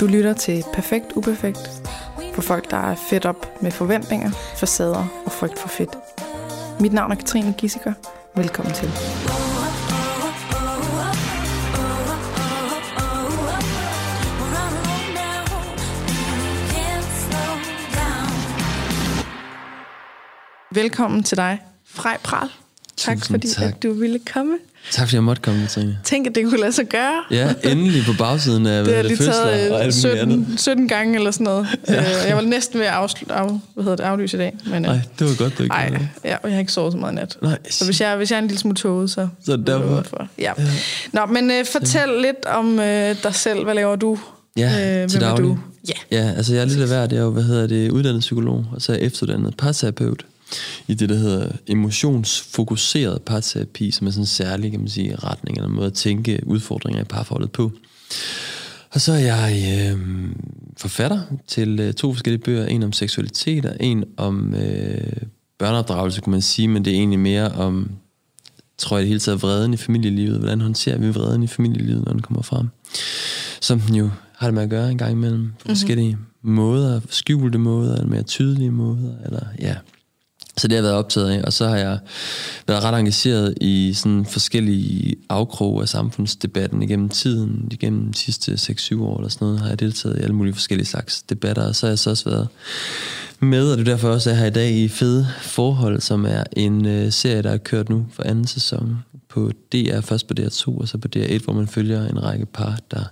Du lytter til Perfekt Uperfekt for folk, der er fedt op med forventninger, facader og frygt for fedt. Mit navn er Katrine Gissiker. Velkommen til. Velkommen til dig, Frej Pral. Tak Tusind fordi tak. At du ville komme. Tak fordi jeg måtte komme, Katrine. Tænk, at det kunne lade sig gøre. Ja, endelig på bagsiden af Det har lige fødsler og taget alt muligt andet. 17, 17 gange eller sådan noget. Ja. Jeg var næsten ved at afsl- af, hvad hedder det, aflyse i dag. Men, øh, Nej, det var godt, du ikke ej, gjorde det. ja, og jeg har ikke sovet så meget nat. Nej, Så hvis jeg, hvis jeg er en lille smule tåget, så... Så er derfor. hvorfor. Ja. Nå, men øh, fortæl lidt om øh, dig selv. Hvad laver du? Ja, øh, til daglig. du? Ja. Ja, altså jeg er lidt af hvert. Jeg er jo, hvad hedder det, uddannet psykolog, og så er jeg efteruddannet parterapeut i det, der hedder emotionsfokuseret parterapi, som er sådan en særlig, kan man sige, retning eller måde at tænke udfordringer i parforholdet på. Og så er jeg øh, forfatter til øh, to forskellige bøger. En om seksualitet og en om øh, børneopdragelse, kunne man sige, men det er egentlig mere om, tror jeg det hele taget, vreden i familielivet. Hvordan håndterer vi vreden i familielivet, når den kommer frem? Som den jo har det med at gøre en gang imellem på mm-hmm. forskellige måder, skjulte måder, eller mere tydelige måder, eller ja. Så det har jeg været optaget af, og så har jeg været ret engageret i sådan forskellige afkrog af samfundsdebatten igennem tiden, igennem de sidste 6-7 år eller sådan noget, har jeg deltaget i alle mulige forskellige slags debatter, og så har jeg så også været med, og det er derfor også, at jeg er her i dag i Fede Forhold, som er en øh, serie, der er kørt nu for anden sæson på DR, først på DR2 og så på DR1, hvor man følger en række par, der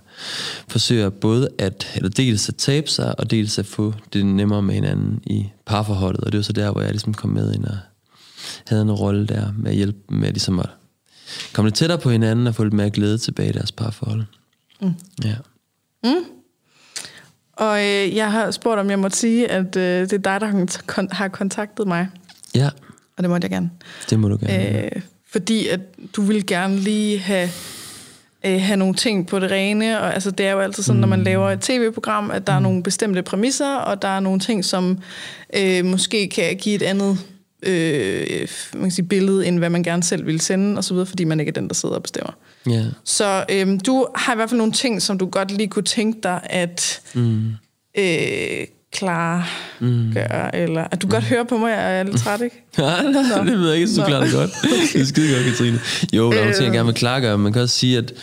forsøger både at, eller dels at tabe sig, og dels at få det nemmere med hinanden i parforholdet, og det var så der, hvor jeg ligesom kom med ind og havde en rolle der med at hjælpe med ligesom at komme lidt tættere på hinanden og få lidt mere glæde tilbage i deres parforhold. Mm. Ja. Og øh, jeg har spurgt, om jeg måtte sige, at øh, det er dig, der har kon- har kontaktet mig. ja, Og det måtte jeg gerne. det må du gerne. Øh, fordi at du vil gerne lige have, øh, have nogle ting på det rene. Og, altså, det er jo altid sådan, mm. når man laver et tv-program, at der er nogle bestemte præmisser, og der er nogle ting, som øh, måske kan give et andet øh, man kan sige, billede, end hvad man gerne selv vil sende, og så videre, fordi man ikke er den, der sidder og bestemmer. Ja. Så øh, du har i hvert fald nogle ting, som du godt lige kunne tænke dig at mm. øh, klare mm. gøre, eller at du godt hører på mig, jeg er lidt træt, ikke? Nej, nej, det ved jeg ikke, så Nå. klarer det godt. Det er skide godt, Katrine. Jo, der er nogle ting, jeg gerne vil klargøre. Man kan også sige, at...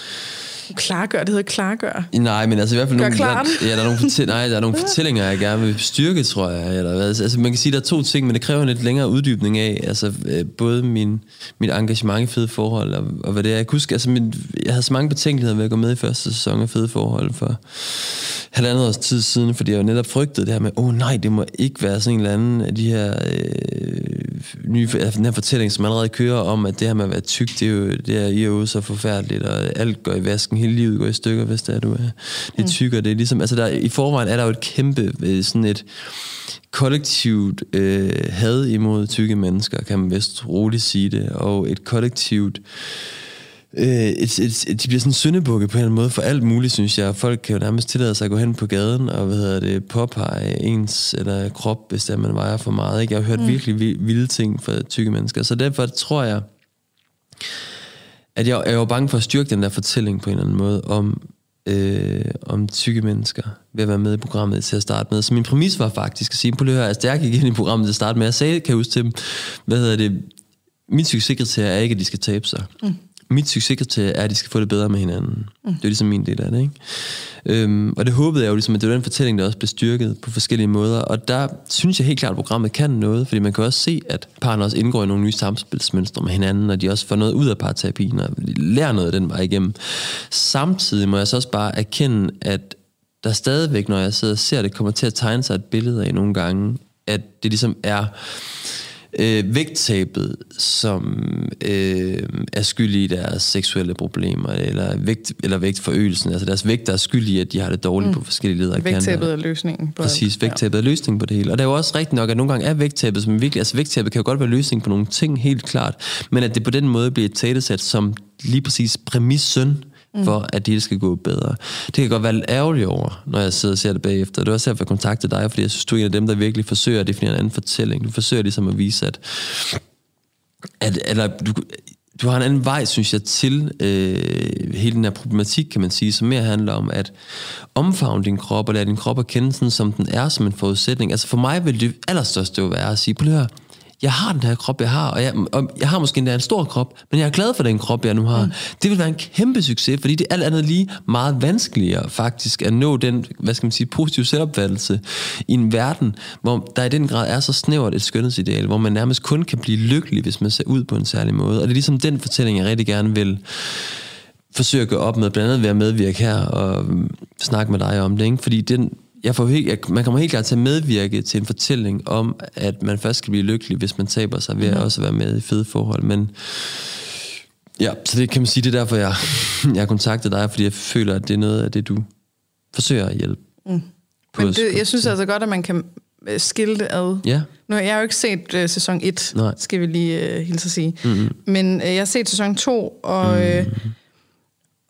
Klargør, det hedder klargør. Nej, men altså i hvert fald Gør nogle, klart. Der, ja, der er nogle, fortæl, nej, der er nogle fortællinger, jeg gerne vil styrke, tror jeg. Eller hvad. Altså man kan sige, der er to ting, men det kræver en lidt længere uddybning af. Altså øh, både min, mit engagement i fede forhold, og, og hvad det er. Jeg kan huske, altså min, jeg havde så mange betænkeligheder ved at gå med i første sæson af fede forhold for halvandet års tid siden, fordi jeg jo netop frygtede det her med, åh oh, nej, det må ikke være sådan en eller anden af de her øh, nye, den her fortælling, som allerede kører om, at det her med at være tyk, det er jo, det er, I er jo så forfærdeligt, og alt går i vasken, hele livet går i stykker, hvis det er, du er, det er tyk, og det er ligesom, altså der, i forvejen er der jo et kæmpe, øh, sådan et kollektivt øh, had imod tykke mennesker, kan man vist roligt sige det, og et kollektivt øh, et, et, et, de bliver sådan syndebukke på en eller anden måde for alt muligt, synes jeg. Folk kan jo nærmest tillade sig at gå hen på gaden og hvad hedder det, påpege ens eller krop, hvis det er, man vejer for meget. Ikke? Jeg har hørt mm. virkelig vi- vilde ting fra tykke mennesker. Så derfor tror jeg, at jeg, jeg var bange for at styrke den der fortælling på en eller anden måde om, øh, om tykke mennesker ved at være med i programmet til at starte med. Så min præmis var faktisk at sige, på lige at altså, da jeg gik ind i programmet til at starte med, jeg sagde, kan jeg huske til dem, hvad hedder det, min psykosekretær er ikke, at de skal tabe sig. Mm. Mit succeskriterie er, at de skal få det bedre med hinanden. Mm. Det er ligesom min del af det, ikke? Øhm, og det håbede jeg jo ligesom, at det var den fortælling, der også blev styrket på forskellige måder. Og der synes jeg helt klart, at programmet kan noget, fordi man kan også se, at parerne også indgår i nogle nye samspilsmønstre med hinanden, og de også får noget ud af parterapien, og lærer noget af den vej igennem. Samtidig må jeg så også bare erkende, at der stadigvæk, når jeg sidder og ser det, kommer til at tegne sig et billede af nogle gange, at det ligesom er øh, vægttabet, som øh, er skyld i deres seksuelle problemer, eller, vægt, eller vægtforøgelsen, altså deres vægt, der er skyld i, at de har det dårligt mm. på forskellige leder Vægttabet er løsningen. På Præcis, vægttabet er løsningen på det hele. Og det er jo også rigtigt nok, at nogle gange er vægttabet, som virkelig, altså vægttabet kan jo godt være løsning på nogle ting, helt klart, men at det på den måde bliver et talesæt som lige præcis præmissen Mm. for, at det skal gå bedre. Det kan jeg godt være lidt ærgerlig over, når jeg sidder og ser det bagefter. Det er også derfor, jeg kontaktede dig, fordi jeg synes, du er en af dem, der virkelig forsøger at definere en anden fortælling. Du forsøger ligesom at vise, at, at eller, du, du har en anden vej, synes jeg, til øh, hele den her problematik, kan man sige, som mere handler om at omfavne din krop, og lade din krop at kende sådan, som den er som en forudsætning. Altså for mig vil det allerstørste jo være at sige, prøv at jeg har den her krop, jeg har, og jeg, og jeg har måske endda en stor krop, men jeg er glad for den krop, jeg nu har. Mm. Det vil være en kæmpe succes, fordi det er alt andet lige meget vanskeligere faktisk at nå den, hvad skal man sige, positive selvopfattelse i en verden, hvor der i den grad er så snævert et skønhedsideal, hvor man nærmest kun kan blive lykkelig, hvis man ser ud på en særlig måde. Og det er ligesom den fortælling, jeg rigtig gerne vil forsøge at gå op med, blandt andet ved at medvirke her og snakke med dig om det, ikke? fordi den, jeg får helt, jeg, man kommer helt klart til at medvirke til en fortælling om, at man først skal blive lykkelig, hvis man taber sig ved mm. at også være med i fede forhold. Men ja, så det kan man sige, det er derfor, jeg, jeg har kontaktet dig, fordi jeg føler, at det er noget af det, du forsøger at hjælpe. Mm. Men det, jeg synes altså godt, at man kan øh, skille det ad. Ja. Nu, jeg har jo ikke set uh, sæson 1, Nej. skal vi lige uh, hilse at sige. Mm-hmm. Men uh, jeg har set sæson 2, og, mm. uh,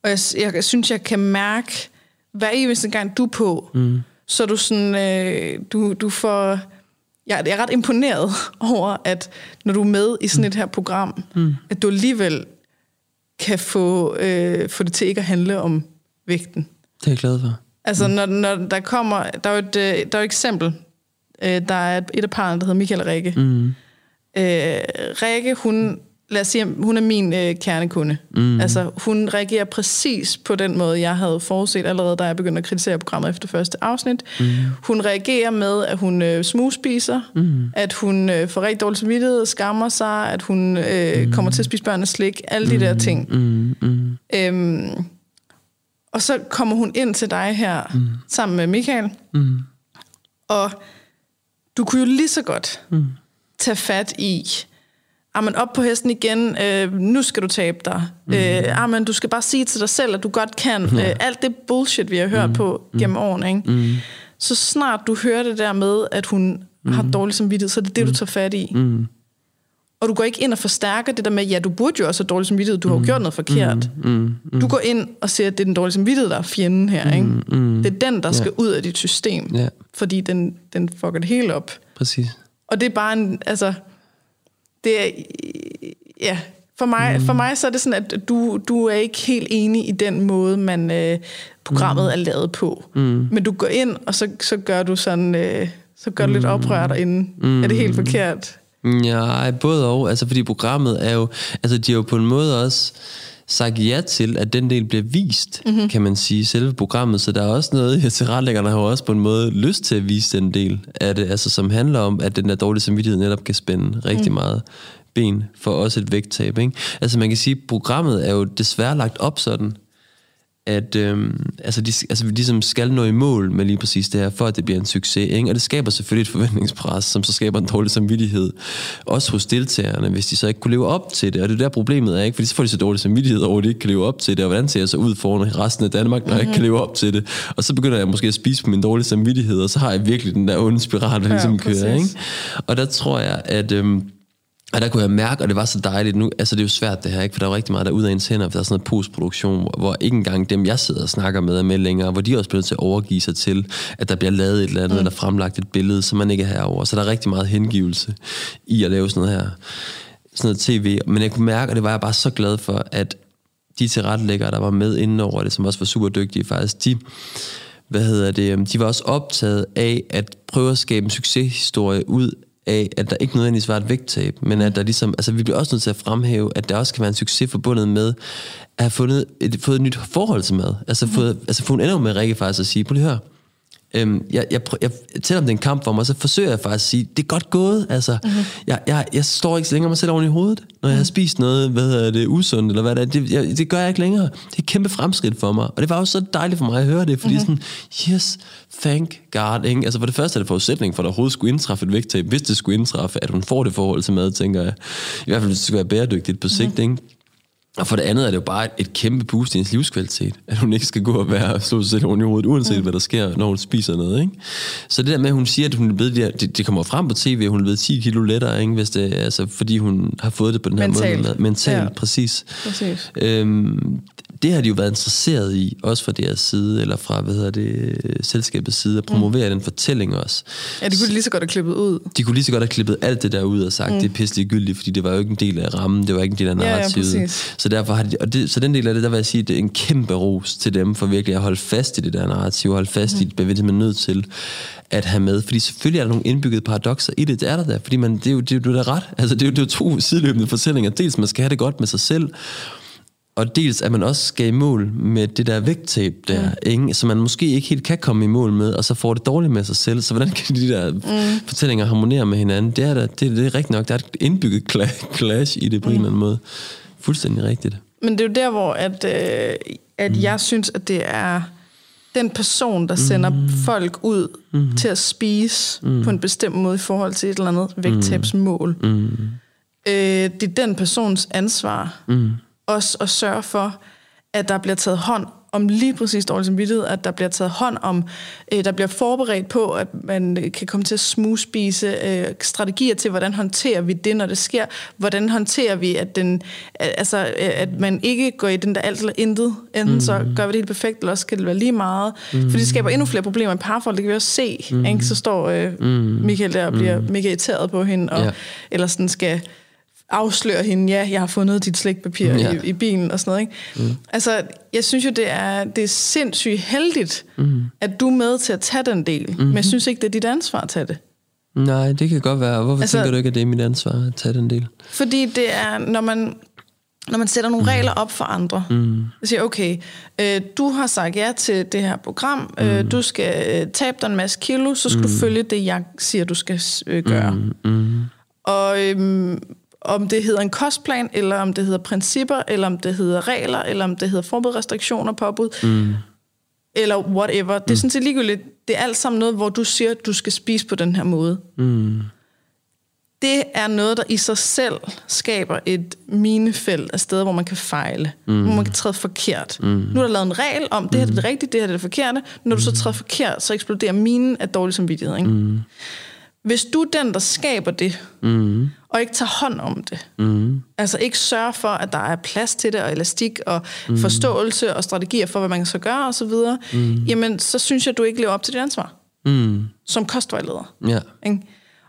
og jeg, jeg, jeg synes, jeg kan mærke, hver eneste gang du er på, mm så du sådan, øh, du, du får, jeg, jeg er ret imponeret over, at når du er med i sådan et her program, mm. at du alligevel kan få, øh, få det til ikke at handle om vægten. Det er jeg glad for. Altså, mm. når, når der kommer, der er jo et, øh, der er et eksempel, øh, der er et, af parerne, der hedder Michael Rikke. Mm. Øh, Rikke, hun lad os sige, hun er min øh, kernekunde. Mm. Altså, hun reagerer præcis på den måde, jeg havde forudset allerede, da jeg begyndte at kritisere programmet efter første afsnit. Mm. Hun reagerer med, at hun øh, smugspiser, mm. at hun øh, får rigtig dårlig samvittighed, skammer sig, at hun øh, mm. kommer til at spise børnenes slik, alle de mm. der ting. Mm. Mm. Øhm, og så kommer hun ind til dig her, mm. sammen med Michael, mm. og du kunne jo lige så godt mm. tage fat i Amen, op på hesten igen, øh, nu skal du tabe dig. Mm. Øh, amen, du skal bare sige til dig selv, at du godt kan. Ja. Øh, alt det bullshit, vi har hørt mm. på gennem mm. årene. Ikke? Mm. Så snart du hører det der med, at hun mm. har dårlig samvittighed, så er det det, mm. du tager fat i. Mm. Og du går ikke ind og forstærker det der med, ja, du burde jo også have dårlig samvittighed, du har jo mm. gjort noget forkert. Mm. Mm. Mm. Du går ind og siger, at det er den dårlige samvittighed, der er fjenden her. Ikke? Mm. Mm. Det er den, der skal ud af dit system, yeah. fordi den, den fucker det hele op. Præcis. Og det er bare en, altså det er, ja, for mig, mm. for mig så er det sådan, at du, du er ikke helt enig i den måde, man øh, programmet mm. er lavet på. Mm. Men du går ind, og så, så gør du sådan, øh, så gør du mm. lidt oprør derinde. Mm. Er det helt forkert? Ja, både og. Altså, fordi programmet er jo, altså de er jo på en måde også sagt ja til, at den del bliver vist, mm-hmm. kan man sige, selve programmet. Så der er også noget, jeg tilrettelæggerne har også på en måde lyst til at vise den del af det, altså som handler om, at den der dårlige samvittighed netop kan spænde rigtig mm. meget ben for også et vægttab. Ikke? Altså man kan sige, at programmet er jo desværre lagt op sådan, at øhm, altså de, altså vi ligesom skal nå i mål med lige præcis det her, for at det bliver en succes. Ikke? Og det skaber selvfølgelig et forventningspres, som så skaber en dårlig samvittighed. Også hos deltagerne, hvis de så ikke kunne leve op til det. Og det er der problemet er, ikke? fordi så får de så dårlig samvittighed over, at de ikke kan leve op til det. Og hvordan ser jeg så ud foran resten af Danmark, når mm-hmm. jeg ikke kan leve op til det? Og så begynder jeg måske at spise på min dårlige samvittighed, og så har jeg virkelig den der onde spiral, der ligesom ja, kører. Ikke? Og der tror jeg, at... Øhm, og der kunne jeg mærke, og det var så dejligt nu, altså det er jo svært det her, ikke? for der er jo rigtig meget der ud af ens hænder, for der er sådan noget postproduktion, hvor ikke engang dem, jeg sidder og snakker med, er med længere, hvor de også bliver til at overgive sig til, at der bliver lavet et eller andet, mm. eller fremlagt et billede, som man ikke er herover. Så der er rigtig meget hengivelse i at lave sådan noget her, sådan noget tv. Men jeg kunne mærke, og det var jeg bare så glad for, at de tilrettelæggere, der var med inden over det, som også var super dygtige faktisk, de, hvad hedder det, de var også optaget af at prøve at skabe en succeshistorie ud af, at der ikke nødvendigvis var et vægttab, men at der ligesom, altså vi bliver også nødt til at fremhæve, at der også kan være en succes forbundet med at have fundet et, fået et nyt forhold til mad. Altså, mm. fået, altså få en ender med Rikke faktisk at sige, prøv lige hør, Øhm, jeg, jeg, jeg, selvom det er en kamp for mig, så forsøger jeg faktisk at sige, det er godt gået. Altså, mm-hmm. jeg, jeg, jeg står ikke længere mig selv oven i hovedet, når jeg har mhm. spist noget, hvad hedder det, usundt, eller hvad det er. Det, jeg, det gør jeg ikke længere. Det er et kæmpe fremskridt for mig. Og det var også så dejligt for mig at høre det, fordi mm-hmm. sådan, yes, thank God. Ikke? Altså for det første er det forudsætning for, at der overhovedet skulle indtræffe et vægttab, hvis det skulle indtræffe, at hun får det forhold til mad, tænker jeg. I hvert fald, hvis det skal være bæredygtigt på sigt, mm-hmm. ikke? Og for det andet er det jo bare et, kæmpe boost i ens livskvalitet, at hun ikke skal gå og være slå sig selv i hovedet, uanset mm. hvad der sker, når hun spiser noget. Ikke? Så det der med, at hun siger, at hun er blevet, det, det kommer frem på tv, at hun er blevet 10 kilo lettere, ikke? Hvis det, altså, fordi hun har fået det på den her Mental. måde. Mentalt, ja. præcis. præcis. Øhm, det har de jo været interesseret i, også fra deres side, eller fra, hvad hedder det, selskabets side, at promovere mm. den fortælling også. Ja, de kunne lige så godt have klippet ud. De kunne lige så godt have klippet alt det der ud og sagt, mm. det er pisselig gyldigt, fordi det var jo ikke en del af rammen, det var ikke en del af narrativet. Ja, ja, så derfor har de, og det, så den del af det, der vil jeg sige, det er en kæmpe ros til dem, for virkelig at holde fast i det der narrativ, holde fast mm. i det, man er nødt til at have med. Fordi selvfølgelig er der nogle indbyggede paradoxer i det, det er der der, fordi man, det, er jo, det, er jo, det er ret. Altså, det, er jo, det er jo to sideløbende fortællinger. Dels, man skal have det godt med sig selv, og dels at man også skal i mål med det der vægttab der, mm. ikke? som man måske ikke helt kan komme i mål med, og så får det dårligt med sig selv. Så hvordan kan de der mm. fortællinger harmonere med hinanden? Det er, der, det, det er rigtigt nok. Der er et indbygget clash i det på mm. en eller anden måde. Fuldstændig rigtigt. Men det er jo der, hvor at, øh, at mm. jeg synes, at det er den person, der sender mm. folk ud mm. til at spise mm. på en bestemt måde i forhold til et eller andet vægttabsmål. Mm. Øh, det er den persons ansvar mm. Også at sørge for, at der bliver taget hånd om lige præcis dårlig samvittighed, at der bliver taget hånd om, øh, der bliver forberedt på, at man kan komme til at smugspise øh, strategier til, hvordan håndterer vi det, når det sker, hvordan håndterer vi, at, den, altså, øh, at man ikke går i den der alt eller intet, enten mm. så gør vi det helt perfekt, eller også skal det være lige meget, mm. for det skaber endnu flere problemer i parforhold, det kan vi også se, mm. ikke? så står øh, mm. Michael der og bliver mm. mega irriteret på hende, og, ja. eller sådan skal afsløre hende, ja, jeg har fundet dit slægtpapir ja. i, i bilen og sådan noget. Ikke? Mm. Altså, jeg synes jo, det er, det er sindssygt heldigt, mm. at du er med til at tage den del, mm-hmm. men jeg synes ikke, det er dit ansvar at tage det. Nej, det kan godt være. Hvorfor altså, tænker du ikke, at det er mit ansvar at tage den del? Fordi det er, når man, når man sætter nogle mm. regler op for andre, mm. så siger okay, øh, du har sagt ja til det her program, øh, mm. øh, du skal øh, tabe dig en masse kilo, så skal mm. du følge det, jeg siger, du skal øh, gøre. Mm. Mm. Og øh, om det hedder en kostplan, eller om det hedder principper, eller om det hedder regler, eller om det hedder forbud, restriktioner, påbud, mm. eller whatever. Det er mm. sådan set ligegyldigt. Det er alt sammen noget, hvor du siger, at du skal spise på den her måde. Mm. Det er noget, der i sig selv skaber et minefelt af steder, hvor man kan fejle. Mm. Hvor man kan træde forkert. Mm. Nu er der lavet en regel om, det her er det rigtige, det her er det forkerte. Når du så træder forkert, så eksploderer minen af dårlig samvittighed. Ikke? Mm. Hvis du er den, der skaber det, mm. og ikke tager hånd om det, mm. altså ikke sørger for, at der er plads til det, og elastik, og mm. forståelse, og strategier for, hvad man skal gøre osv., mm. jamen så synes jeg, du ikke lever op til dit ansvar. Mm. Som kostvejleder. Ja. Ikke?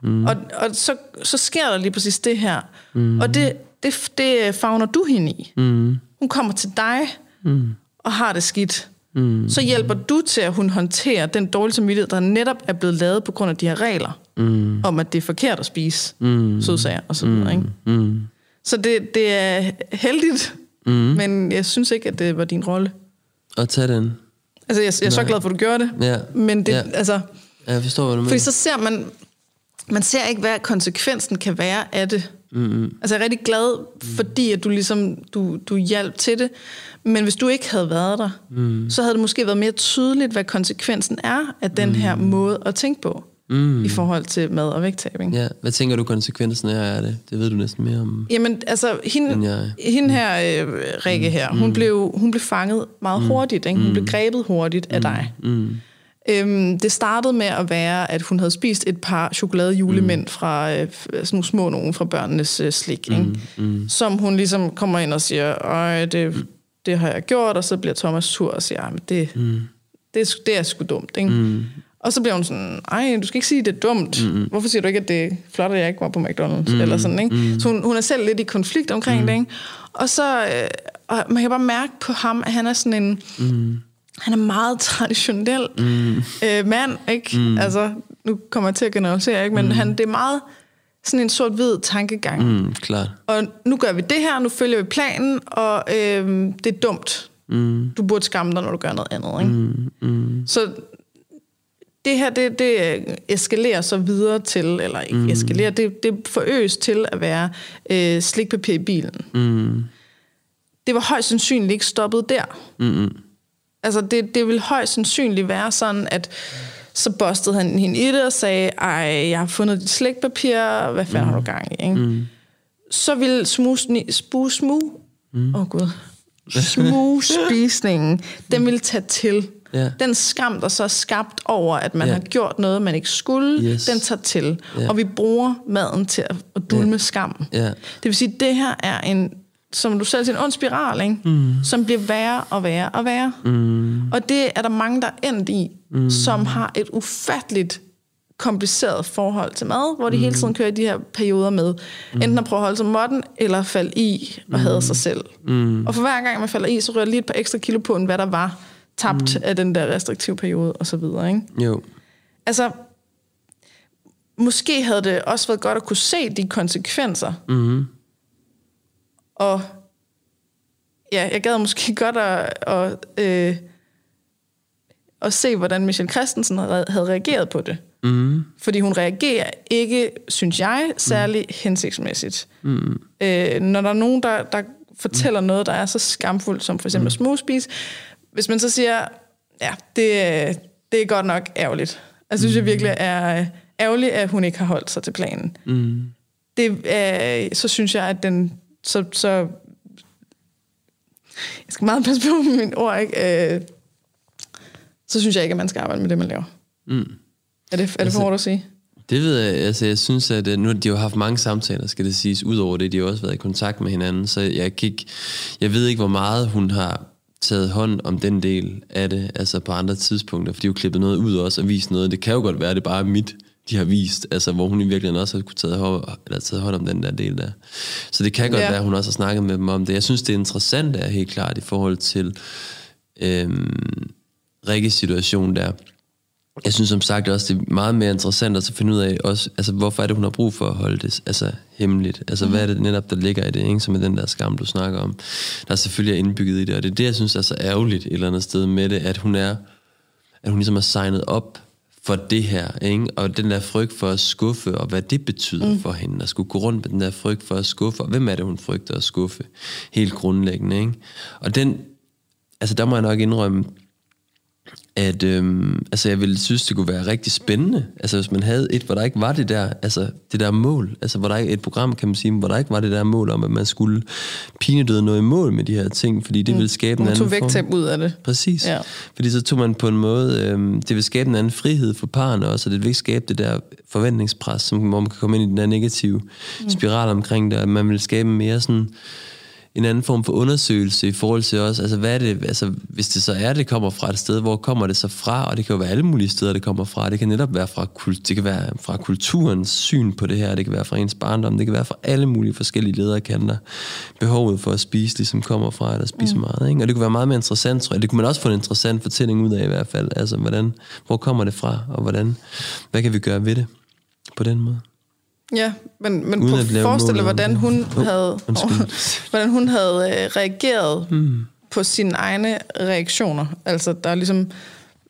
Mm. Og, og så, så sker der lige præcis det her. Mm. Og det, det, det fagner du hende i. Mm. Hun kommer til dig, mm. og har det skidt. Mm. Så hjælper du til, at hun håndterer den dårlige samvittighed, der netop er blevet lavet på grund af de her regler mm. om, at det er forkert at spise mm. sødsager og sådan noget. Ikke? Mm. Så det, det er heldigt, mm. men jeg synes ikke, at det var din rolle. At tage den? Altså, jeg, jeg er så glad for, at du gjorde det. Ja. Men det, ja. altså... Jeg forstår, hvad du mener. Fordi så ser man... Man ser ikke, hvad konsekvensen kan være af det. Mm-hmm. Altså, jeg er rigtig glad, fordi at du ligesom du, du hjalp til det. Men hvis du ikke havde været der, mm. så havde det måske været mere tydeligt, hvad konsekvensen er af den mm. her måde at tænke på mm. i forhold til mad og vægttabing. Ja, hvad tænker du konsekvensen er af det? Det ved du næsten mere om. Jamen, altså, hende, jeg. hende her, øh, Rikke her, mm. hun, blev, hun blev fanget meget mm. hurtigt. Ikke? Hun mm. blev grebet hurtigt af mm. dig. Mm. Øhm, det startede med at være, at hun havde spist et par chokoladejulemænd mm. fra øh, sådan nogle små nogen fra børnenes øh, slik, ikke? Mm. Mm. som hun ligesom kommer ind og siger, det, mm. det har jeg gjort, og så bliver Thomas sur og siger, det, mm. det, det er sgu dumt. Ikke? Mm. Og så bliver hun sådan, ej, du skal ikke sige, det er dumt. Mm. Hvorfor siger du ikke, at det er flot, at jeg ikke var på McDonald's? Mm. Eller sådan, ikke? Mm. Så hun, hun er selv lidt i konflikt omkring mm. det. Ikke? Og så, øh, og man kan bare mærke på ham, at han er sådan en, mm. han er meget traditionel mm. øh, mand, ikke? Mm. Altså, nu kommer jeg til at generalisere, ikke? Men mm. han, det er meget sådan en sort-hvid tankegang. Mm, klart. Og nu gør vi det her, nu følger vi planen, og øh, det er dumt. Mm. Du burde skamme dig, når du gør noget andet. Ikke? Mm, mm. Så det her, det, det eskalerer så videre til, eller ikke mm. eskalerer, det, det forøges til at være øh, slikpapir i bilen. Mm. Det var højst sandsynligt ikke stoppet der. Mm. Altså, det, det vil højst sandsynligt være sådan, at så bostede han hende i det og sagde, ej, jeg har fundet dit slikpapir, hvad fanden mm. har du gang i? Ikke? Mm. Så ville smu, smu, smu, mm. oh gud, den ville tage til. Yeah. Den skam, der så er skabt over, at man yeah. har gjort noget, man ikke skulle, yes. den tager til. Yeah. Og vi bruger maden til at, dulme yeah. skam. Yeah. Det vil sige, at det her er en som du selv siger, en ond spiral, ikke? Mm. som bliver værre og værre og værre. Mm. Og det er der mange, der er endt i, mm. som har et ufatteligt kompliceret forhold til mad, hvor de mm. hele tiden kører de her perioder med, mm. enten at prøve at holde sig modden, eller falde i og mm. hade sig selv. Mm. Og for hver gang man falder i, så rører lige et par ekstra kilo på, end hvad der var tabt mm. af den der restriktive periode, og så videre. Ikke? Jo. Altså, måske havde det også været godt at kunne se de konsekvenser. Mm. Og ja, jeg gad måske godt at, at, øh, at se, hvordan Michelle Christensen havde reageret på det. Mm. Fordi hun reagerer ikke, synes jeg, særlig mm. hensigtsmæssigt. Mm. Øh, når der er nogen, der, der fortæller mm. noget, der er så skamfuldt, som for eksempel mm. smugspis, hvis man så siger, ja, det, det er godt nok ærgerligt. Jeg synes mm. jeg virkelig er ærgerligt, at hun ikke har holdt sig til planen. Mm. Det, øh, så synes jeg, at den... Så, så, jeg skal meget passe på med mine ord, ikke? Øh, så synes jeg ikke, at man skal arbejde med det, man laver. Mm. Er det, er det altså, for hårdt at sige? Det ved jeg. Altså, jeg synes, at øh, nu har de jo haft mange samtaler, skal det siges. Udover det, de har også været i kontakt med hinanden. Så jeg, ikke, jeg ved ikke, hvor meget hun har taget hånd om den del af det, altså på andre tidspunkter, fordi de har jo klippet noget ud også og vist noget. Det kan jo godt være, at det bare er mit, de har vist, altså hvor hun i virkeligheden også har kunne taget, hånd, eller taget hånd om den der del der. Så det kan godt ja. være, at hun også har snakket med dem om det. Jeg synes, det er interessant er helt klart i forhold til øhm, Rikkes situation der jeg synes som sagt også, det er meget mere interessant at finde ud af, også, altså, hvorfor er det, hun har brug for at holde det altså, hemmeligt. Altså, mm. hvad er det netop, der ligger i det, ikke? som er den der skam, du snakker om. Der er selvfølgelig er indbygget i det, og det er det, jeg synes er så ærgerligt et eller andet sted med det, at hun er, at hun ligesom er signet op for det her, ikke? og den der frygt for at skuffe, og hvad det betyder mm. for hende, at skulle gå rundt med den der frygt for at skuffe, og hvem er det, hun frygter at skuffe, helt grundlæggende. Ikke? Og den, altså der må jeg nok indrømme, at øhm, altså jeg ville synes, det kunne være rigtig spændende, altså hvis man havde et, hvor der ikke var det der, altså det der mål, altså hvor der ikke et program, kan man sige, hvor der ikke var det der mål om, at man skulle pinedøde noget i mål med de her ting, fordi det mm. ville skabe en anden form. tog ud af det. Præcis. Ja. Fordi så tog man på en måde, øhm, det vil skabe en anden frihed for parerne også, og det vil ikke skabe det der forventningspres, som, hvor man kan komme ind i den der negative mm. spiral omkring det, at man vil skabe mere sådan, en anden form for undersøgelse i forhold til også, altså hvad er det, altså hvis det så er, det kommer fra et sted, hvor kommer det så fra, og det kan jo være alle mulige steder, det kommer fra, det kan netop være fra, det kan være fra kulturens syn på det her, det kan være fra ens barndom, det kan være fra alle mulige forskellige lederkanter, behovet for at spise ligesom kommer fra, eller spise mm. meget, ikke? og det kunne være meget mere interessant, tror jeg, det kunne man også få en interessant fortælling ud af i hvert fald, altså hvordan, hvor kommer det fra, og hvordan, hvad kan vi gøre ved det på den måde? Ja, men, men prøv at forestille hvordan hun oh, havde, oh, hvordan hun havde øh, reageret mm. på sine egne reaktioner. Altså, der er ligesom...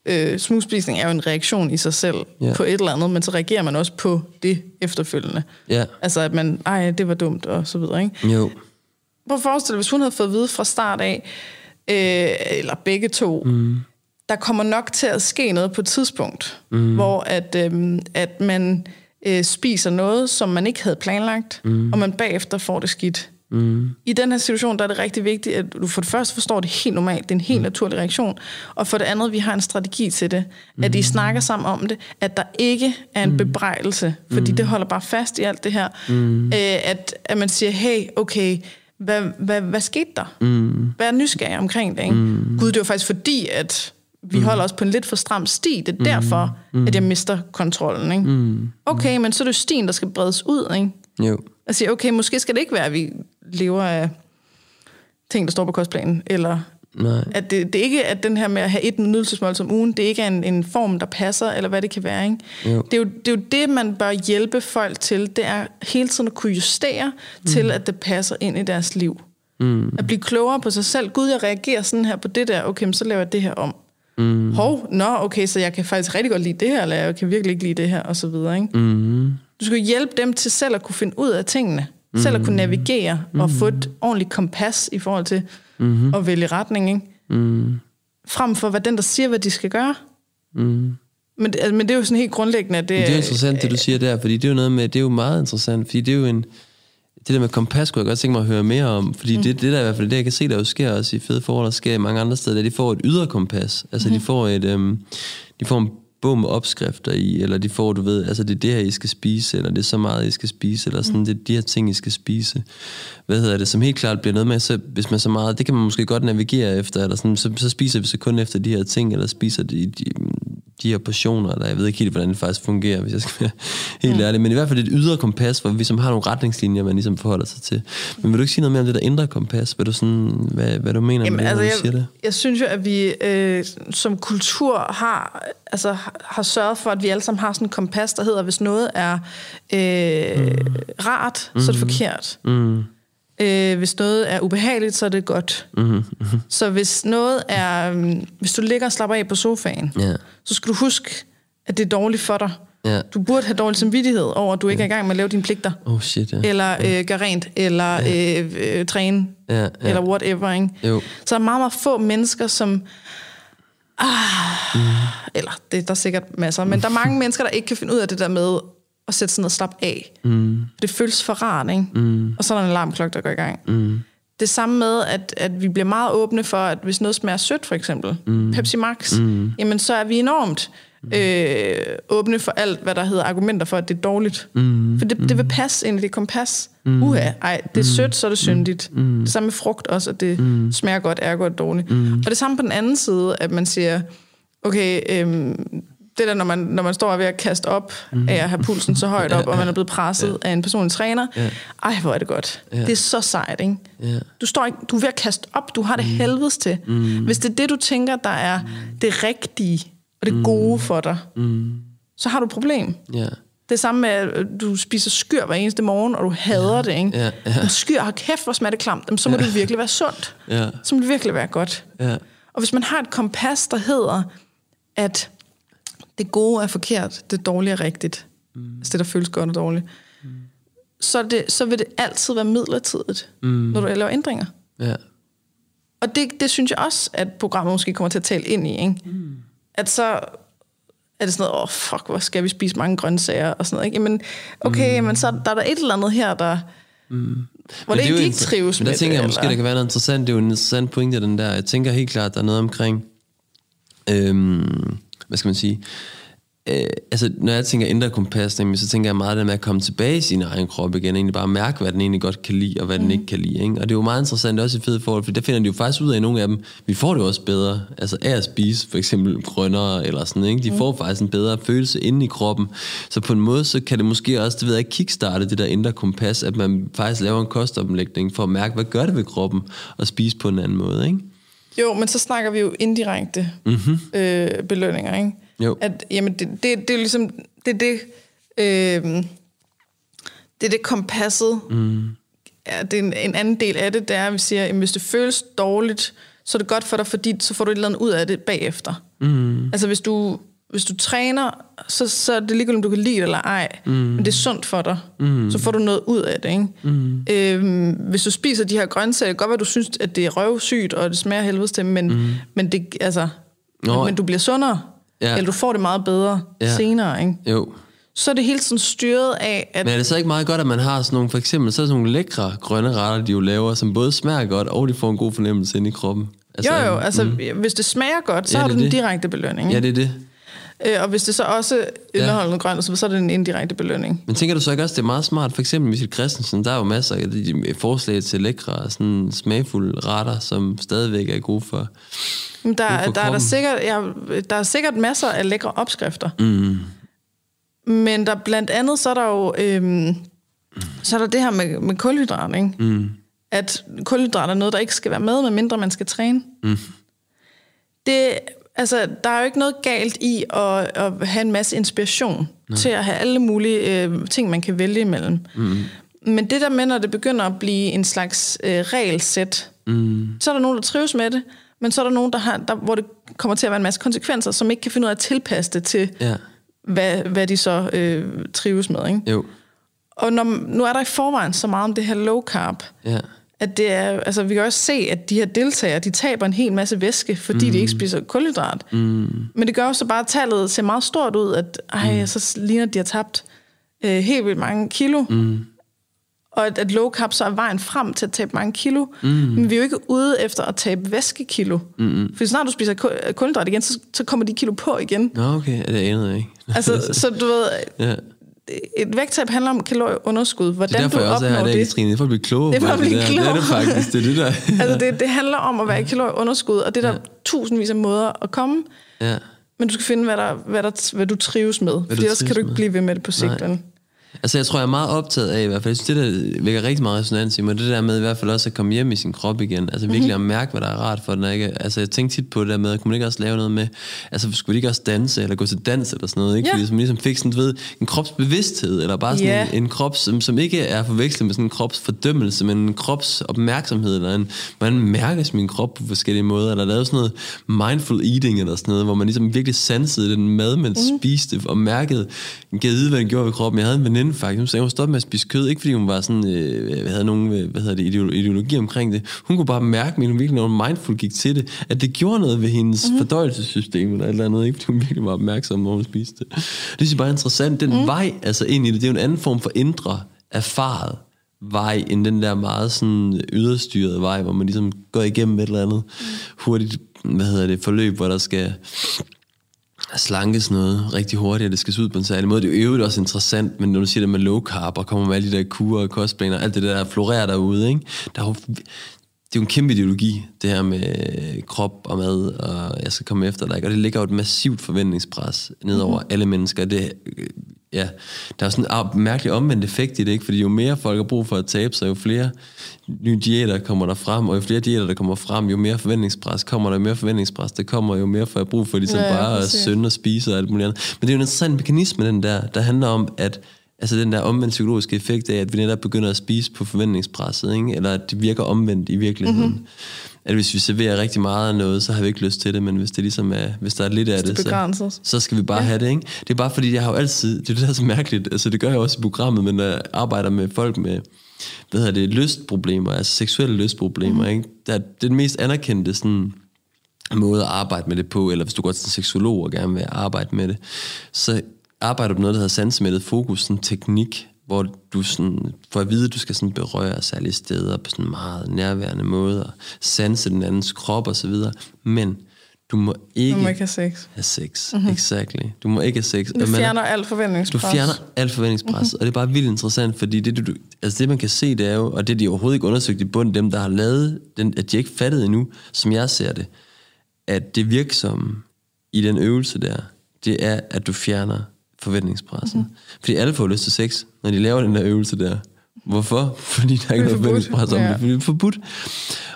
Øh, smugspisning er jo en reaktion i sig selv yeah. på et eller andet, men så reagerer man også på det efterfølgende. Yeah. Altså, at man, ej, det var dumt, og så videre, ikke? Jo. Prøv at forestille hvis hun havde fået at vide fra start af, øh, eller begge to, mm. der kommer nok til at ske noget på et tidspunkt, mm. hvor at, øh, at man øh, spiser noget, som man ikke havde planlagt, mm. og man bagefter får det skidt. Mm. I den her situation, der er det rigtig vigtigt, at du for det første forstår det helt normalt, det er en helt mm. naturlig reaktion, og for det andet, vi har en strategi til det, at mm. I snakker sammen om det, at der ikke er en mm. bebrejdelse, fordi mm. det holder bare fast i alt det her, mm. øh, at, at man siger, hey, okay, hvad, hvad, hvad skete der? Mm. Hvad er nysgerrig omkring det? Ikke? Mm. Gud, det var faktisk fordi, at vi mm. holder os på en lidt for stram sti. Det er mm. derfor, mm. at jeg mister kontrollen. Ikke? Mm. Okay, men så er det stien, der skal bredes ud. Ikke? Jo. Jeg siger, okay, måske skal det ikke være, at vi lever af ting, der står på kostplanen, eller Nej. at det, det ikke at den her med at have et nydelsesmål som ugen, det ikke er en, en form, der passer, eller hvad det kan være. Ikke? Jo. Det, er jo, det er jo det, man bør hjælpe folk til, det er hele tiden at kunne justere mm. til, at det passer ind i deres liv. Mm. At blive klogere på sig selv. Gud, jeg reagerer sådan her på det der, okay, så laver jeg det her om. Mm. Hov, nå, okay, så jeg kan faktisk rigtig godt lide det her, eller jeg kan virkelig ikke lide det her, og så videre. Ikke? Mm. Du skal hjælpe dem til selv at kunne finde ud af tingene, mm. selv at kunne navigere mm. og få et ordentligt kompas i forhold til mm. at vælge retning. Ikke? Mm. Frem for, hvad den, der siger, hvad de skal gøre. Mm. Men, det, men det er jo sådan helt grundlæggende, at det, det er interessant, det du siger der, fordi det er jo noget med, det er jo meget interessant, fordi det er jo en, det der med kompas kunne jeg godt tænke mig at høre mere om, fordi mm. det, det der i hvert fald det, jeg kan se, der jo sker også i fede forhold, der sker i mange andre steder, er, at de får et ydre kompas. Altså, mm. de får et, øhm, de får en bog med opskrifter i, eller de får, du ved, altså det er det her, I skal spise, eller det er så meget, I skal spise, eller sådan, mm. det er de her ting, I skal spise. Hvad hedder det, som helt klart bliver noget med, så hvis man så meget, det kan man måske godt navigere efter, eller sådan, så, så spiser vi så kun efter de her ting, eller spiser de, de, de her portioner, eller jeg ved ikke helt, hvordan det faktisk fungerer, hvis jeg skal være helt mm. ærlig, men i hvert fald et ydre kompas, hvor vi som har nogle retningslinjer, man ligesom forholder sig til. Men vil du ikke sige noget mere om det der indre kompas? Vil du sådan, hvad, hvad du mener Jamen, med det, altså, når du jeg, siger det? Jeg synes jo, at vi øh, som kultur har, altså, har sørget for, at vi alle sammen har sådan en kompas, der hedder, hvis noget er øh, mm. rart, mm. så er det forkert. Mm. Øh, hvis noget er ubehageligt, så er det godt. Mm-hmm. Mm-hmm. Så hvis noget er... Um, hvis du ligger og slapper af på sofaen, yeah. så skal du huske, at det er dårligt for dig. Yeah. Du burde have dårlig samvittighed over, at du ikke yeah. er i gang med at lave dine pligter. Oh shit, yeah. Eller øh, gøre rent, eller yeah. øh, øh, træne, yeah, yeah. eller whatever. Ikke? Jo. Så der er meget, meget få mennesker, som... Ah, mm. Eller det, der er sikkert masser, men der er mange mennesker, der ikke kan finde ud af det der med at sætte sådan noget slap af. Mm. Det føles for rart, ikke? Mm. Og så er der en alarmklokke, der går i gang. Mm. Det samme med, at, at vi bliver meget åbne for, at hvis noget smager sødt, for eksempel, mm. Pepsi Max, mm. jamen så er vi enormt øh, åbne for alt, hvad der hedder argumenter for, at det er dårligt. Mm. For det, det vil passe ind i det kompas. Mm. Uha, ej, det er sødt, så er det syndigt. Mm. Det samme med frugt også, at det mm. smager godt, er godt dårligt. Mm. Og det samme på den anden side, at man siger, okay, øhm, det der, når man, når man står ved at kaste op mm. af at have pulsen så højt op, og man er blevet presset ja. af en personlig træner. Ja. Ej, hvor er det godt. Ja. Det er så sejt, ikke? Ja. Du, står ikke, du er ved at kaste op, du har det mm. helvedes til. Mm. Hvis det er det, du tænker, der er det rigtige og det mm. gode for dig, mm. så har du et problem. Ja. Det samme med, at du spiser skyr hver eneste morgen, og du hader ja. det, ikke? Ja, ja. Men skyr har kæft, hvor smager det klamt. så må ja. det virkelig være sundt. Ja. Så må det virkelig være godt. Ja. Og hvis man har et kompas, der hedder, at det gode er forkert, det dårlige er rigtigt. Mm. Altså det, der føles godt og dårligt. Mm. Så, det, så vil det altid være midlertidigt, mm. når du laver ændringer. Ja. Og det, det synes jeg også, at programmet måske kommer til at tale ind i. Ikke? Mm. At så er det sådan noget, åh oh, fuck, hvor skal vi spise mange grøntsager og sådan noget. Ikke? Jamen, okay, mm. men så der er der et eller andet her, der... Mm. Hvor det, det ikke trives med det. Der tænker jeg måske, eller? der kan være noget interessant. Det er jo en interessant pointe, den der. Jeg tænker helt klart, der er noget omkring... Øhm, hvad skal man sige, øh, altså når jeg tænker indre kompas, så tænker jeg meget det med at komme tilbage i sin egen krop igen, egentlig bare mærke, hvad den egentlig godt kan lide, og hvad mm. den ikke kan lide. Ikke? Og det er jo meget interessant også i fede forhold, for der finder de jo faktisk ud af, at nogle af dem, vi får det jo også bedre, altså af at spise for eksempel grønnere eller sådan, ikke? de mm. får faktisk en bedre følelse inde i kroppen. Så på en måde, så kan det måske også, det ved jeg, kickstarte det der indre kompas, at man faktisk laver en kostomlægning for at mærke, hvad gør det ved kroppen at spise på en anden måde, ikke? Jo, men så snakker vi jo indirekte mm-hmm. øh, belønninger, ikke? Jo. At, jamen, det, det, det er ligesom, det er det, øh, det er det kompasset. Mm. Ja, det er en, en anden del af det, det er, at vi siger, at hvis det føles dårligt, så er det godt for dig, fordi så får du et eller andet ud af det bagefter. Mm. Altså hvis du, hvis du træner, så, så er det ligegyldigt, om du kan lide det eller ej, mm. men det er sundt for dig. Mm. Så får du noget ud af det. Ikke? Mm. Øhm, hvis du spiser de her grøntsager, det kan godt være, at du synes, at det er røvsygt, og det smager helvedes til, men, mm. men, det, altså, men, men du bliver sundere, ja. eller du får det meget bedre ja. senere. Ikke? Jo så er det helt sådan styret af, at... Men er det så ikke meget godt, at man har sådan nogle, for eksempel, så er sådan nogle lækre grønne retter, de jo laver, som både smager godt, og de får en god fornemmelse ind i kroppen? Altså, jo, jo, altså mm. hvis det smager godt, så ja, har du den direkte belønning. Ja, det er det. Øh, og hvis det så også indeholder ja. grønt, så, så er det en indirekte belønning. Men tænker du så ikke også, det er meget smart? For eksempel Michael Christensen, der er jo masser af forslag til lækre, sådan smagfulde retter, som stadigvæk er gode for Der, gode for der, er der, sikkert, ja, der er sikkert masser af lækre opskrifter. Mm. Men der blandt andet, så er der jo øhm, så er der det her med, med kulhydrat, ikke? Mm. At kulhydrat er noget, der ikke skal være med, medmindre man skal træne. Mm. Det Altså, der er jo ikke noget galt i at, at have en masse inspiration Nej. til at have alle mulige øh, ting, man kan vælge imellem. Mm. Men det der med, når det begynder at blive en slags øh, regelsæt, mm. så er der nogen, der trives med det, men så er der nogen, der har, der, hvor det kommer til at være en masse konsekvenser, som ikke kan finde ud af at tilpasse det til, ja. hvad, hvad de så øh, trives med. Ikke? Jo. Og når, nu er der i forvejen så meget om det her low carb. Ja at det er, altså vi kan også se, at de her deltagere, de taber en hel masse væske, fordi mm. de ikke spiser kulhydrat. Mm. Men det gør også bare, at tallet ser meget stort ud, at ej, mm. så ligner de har tabt øh, helt vildt mange kilo. Mm. og at, at low carb så er vejen frem til at tabe mange kilo. Mm. Men vi er jo ikke ude efter at tabe væskekilo. Mm. For snart du spiser ku- kulhydrat igen, så, så kommer de kilo på igen. Nå, okay, det anede jeg ikke. Altså, så du ved, ja. Et vægttab handler om kalorieunderskud. Det er Hvordan derfor, du jeg også er her opnår i dag, det. Katrine. Det er for at blive klogere Det er for at blive der. Det er det klogere. faktisk. Det er det der. Altså, det, det handler om at være i kalorieunderskud, og det er der ja. tusindvis af måder at komme. ja. Men du skal finde, hvad, der, hvad, der, hvad du trives med. Fordi du ellers kan du ikke med. blive ved med det på sigt. Nej. vel? Altså, jeg tror, jeg er meget optaget af, i hvert fald, jeg synes, det der vækker rigtig meget resonans i mig, det der med i hvert fald også at komme hjem i sin krop igen. Altså virkelig at mærke, hvad der er rart for den. Ikke? Altså, jeg tænkte tit på det der med, kunne man ikke også lave noget med, altså, skulle vi ikke også danse, eller gå til dans, eller sådan noget, ikke? Ja. Fordi som ligesom fik sådan, du ved, en kropsbevidsthed, eller bare sådan Ja. en, en krop, som, som ikke er forvekslet med sådan en kropsfordømmelse, men en kropsopmærksomhed, eller en, hvordan mærkes min krop på forskellige måder, eller lavet sådan noget mindful eating, eller sådan noget, hvor man ligesom virkelig sansede den mad, man mm. spiste, og mærkede, gav vide, hvad den gjorde ved kroppen. Jeg havde en veninde faktisk, hun sagde, hun stoppede med at spise kød, ikke fordi hun var sådan, øh, havde nogen øh, hvad hedder det, ideolo- ideologi omkring det. Hun kunne bare mærke, men hun virkelig, når hun mindful gik til det, at det gjorde noget ved hendes mm. fordøjelsessystem, eller et eller andet, ikke fordi hun virkelig var opmærksom, når hun spiste det. Det synes jeg bare er interessant. Den mm. vej, altså ind i det, det er jo en anden form for indre erfaret vej, end den der meget sådan yderstyrede vej, hvor man ligesom går igennem et eller andet hurtigt, hvad hedder det, forløb, hvor der skal slankes noget rigtig hurtigt, og det skal se ud på en særlig måde. Det er jo øvrigt også interessant, men når du siger det med low carb, og kommer med alle de der kurer og kostplaner, alt det der, der florerer derude, ikke? Der er jo, det er jo en kæmpe ideologi, det her med krop og mad, og jeg skal komme efter dig, ikke? og det ligger jo et massivt forventningspres ned over mm-hmm. alle mennesker. Det, ja, der er sådan en ah, mærkelig omvendt effekt i det, ikke? fordi jo mere folk har brug for at tabe sig, jo flere nye diæter kommer der frem, og jo flere diæter, der kommer frem, jo mere forventningspres kommer der, jo mere forventningspres der kommer, jo mere får jeg brug for ligesom Ja, ja, bare at synde og spise og alt muligt andet. Men det er jo en interessant mekanisme, den der, der handler om, at altså den der omvendt psykologiske effekt af, at vi netop begynder at spise på forventningspresset, ikke? eller at det virker omvendt i virkeligheden. Mhm. Mm-hmm. At hvis vi serverer rigtig meget af noget, så har vi ikke lyst til det, men hvis det ligesom er, hvis der er lidt af det det, så, så skal vi bare ja. have det, ikke? Det er bare fordi, jeg har jo altid, det er det, der er så mærkeligt, altså det gør jeg også i programmet, men jeg arbejder med folk med, hvad hedder det, lystproblemer, altså seksuelle lystproblemer, mm. ikke? Det er den mest anerkendte sådan, måde at arbejde med det på, eller hvis du går til en seksolog og gerne vil arbejde med det, så arbejder du på noget, der hedder sansemættet fokus, sådan teknik, hvor du sådan, får at vide, at du skal sådan berøre særlige steder på sådan meget nærværende måde, og sanse den andens krop og så videre. Men du må ikke, Du må ikke have sex. have sex. Mm-hmm. Exactly. Du må ikke have sex. Du Og man- fjerner alt du forventningspres. fjerner alt forventningspres, mm-hmm. og det er bare vildt interessant, fordi det, du, altså det man kan se, det er jo, og det de overhovedet ikke undersøgt i bunden, dem der har lavet, den, at de ikke fattet endnu, som jeg ser det, at det virksomme i den øvelse der, det er, at du fjerner forventningspressen. Mm-hmm. Fordi alle får lyst til sex, når de laver den der øvelse der. Hvorfor? Fordi der er ikke noget forventningspres om Ja. det, fordi det er forbudt.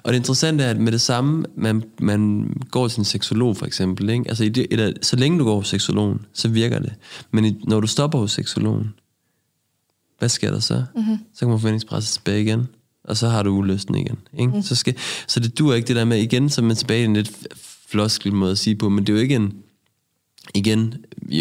Og det interessante er, at med det samme, man, man går til en seksolog for eksempel, ikke? Altså, i det, eller, så længe du går hos seksologen, så virker det. Men i, når du stopper hos seksologen, hvad sker der så? Mm-hmm. Så kommer forventningspresset tilbage igen, og så har du ulysten igen. Ikke? Mm. Så, skal, så det dur ikke det der med, igen, så er man tilbage i en lidt floskel måde at sige på, men det er jo ikke en, igen,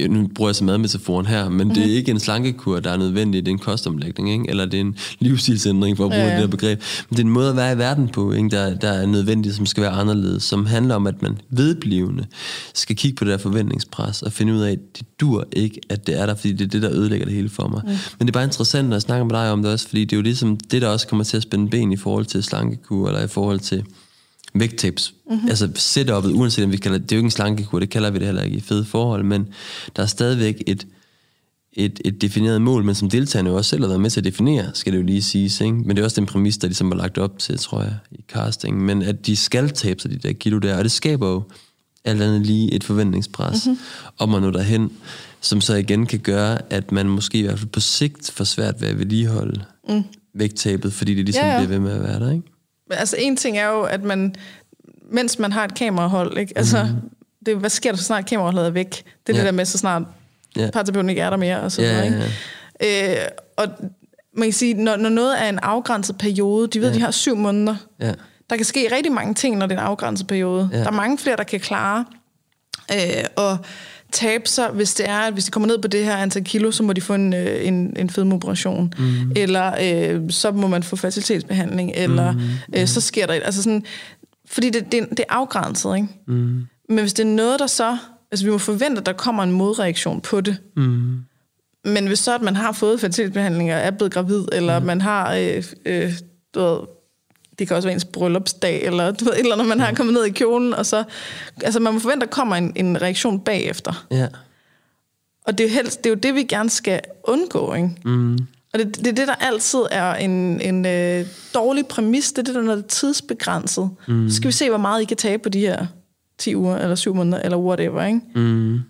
nu bruger jeg så madmetaforen her, men det er ikke en slankekur, der er nødvendig, det er en kostomlægning, ikke? eller det er en livsstilsændring, for at bruge Ja, ja, det her begreb. Men det er en måde at være i verden på, ikke? Der, der er nødvendig, som skal være anderledes, som handler om, at man vedblivende skal kigge på det der forventningspres, og finde ud af, at det dur ikke, at det er der, fordi det er det, der ødelægger det hele for mig. Mm. Men det er bare interessant, jeg snakker med dig om det også, fordi det er jo ligesom det, der også kommer til at spænde ben i forhold til slankekur, eller i forhold til vægttabs. Mm-hmm. Altså setup'et, uanset om vi kalder det, det er jo ikke en slankekur, det kalder vi det heller ikke i fede forhold, men der er stadigvæk et, et, et defineret mål, men som deltagerne jo også selv har været med til at definere, skal det jo lige siges, ikke? Men det er også den præmis, der ligesom var lagt op til, tror jeg, i casting, men at de skal tabe sig, de der kilo der, og det skaber jo alt andet lige et forventningspres mm-hmm. om at nå derhen, som så igen kan gøre, at man måske i hvert fald på sigt får svært ved at vedligeholde mm. vægttabet, fordi det ligesom Ja, ja. bliver ved med at være der, ikke? Altså en ting er jo, at man, mens man har et kamerahold, ikke? Altså, mm. det, hvad sker der så snart kameraholdet er væk? Det er ja. Ja. det der med, så snart Ja. ja. parterapeuten ikke er der mere, og så Ja, ja, ikke? Øh, og man kan sige, når, når noget er en afgrænset periode, de ved, ja. de har syv måneder, Ja. der kan ske rigtig mange ting, når det er en afgrænset periode. Ja. Der er mange flere, der kan klare øh, og tabe sig, hvis det er, at hvis de kommer ned på det her antal kilo, så må de få en, øh, en, en fedmeoperation. Mm. Eller øh, så må man få fertilitetsbehandling, eller mm. øh, så sker der... et- Altså sådan, fordi det, det, det er afgrænset, ikke? Mm. Men hvis det er noget, der så... Altså vi må forvente, at der kommer en modreaktion på det. Mm. Men hvis så, at man har fået fertilitetsbehandling og er blevet gravid, eller mm. man har, øh, øh, du ved, det kan også være ens bryllupsdag, eller du ved, et eller andet, man har kommet ned i kjolen, og så, altså man må forvente, at der kommer en, en reaktion bagefter. Ja. Og det er, jo helst, det er jo det, vi gerne skal undgå, ikke? Mm. Og det, det er det, der altid er en, en øh, dårlig præmis, det er det, der når det er tidsbegrænset. Mm. Så skal vi se, hvor meget I kan tage på de her 10 uger, eller 7 måneder, eller whatever, ikke? Mm.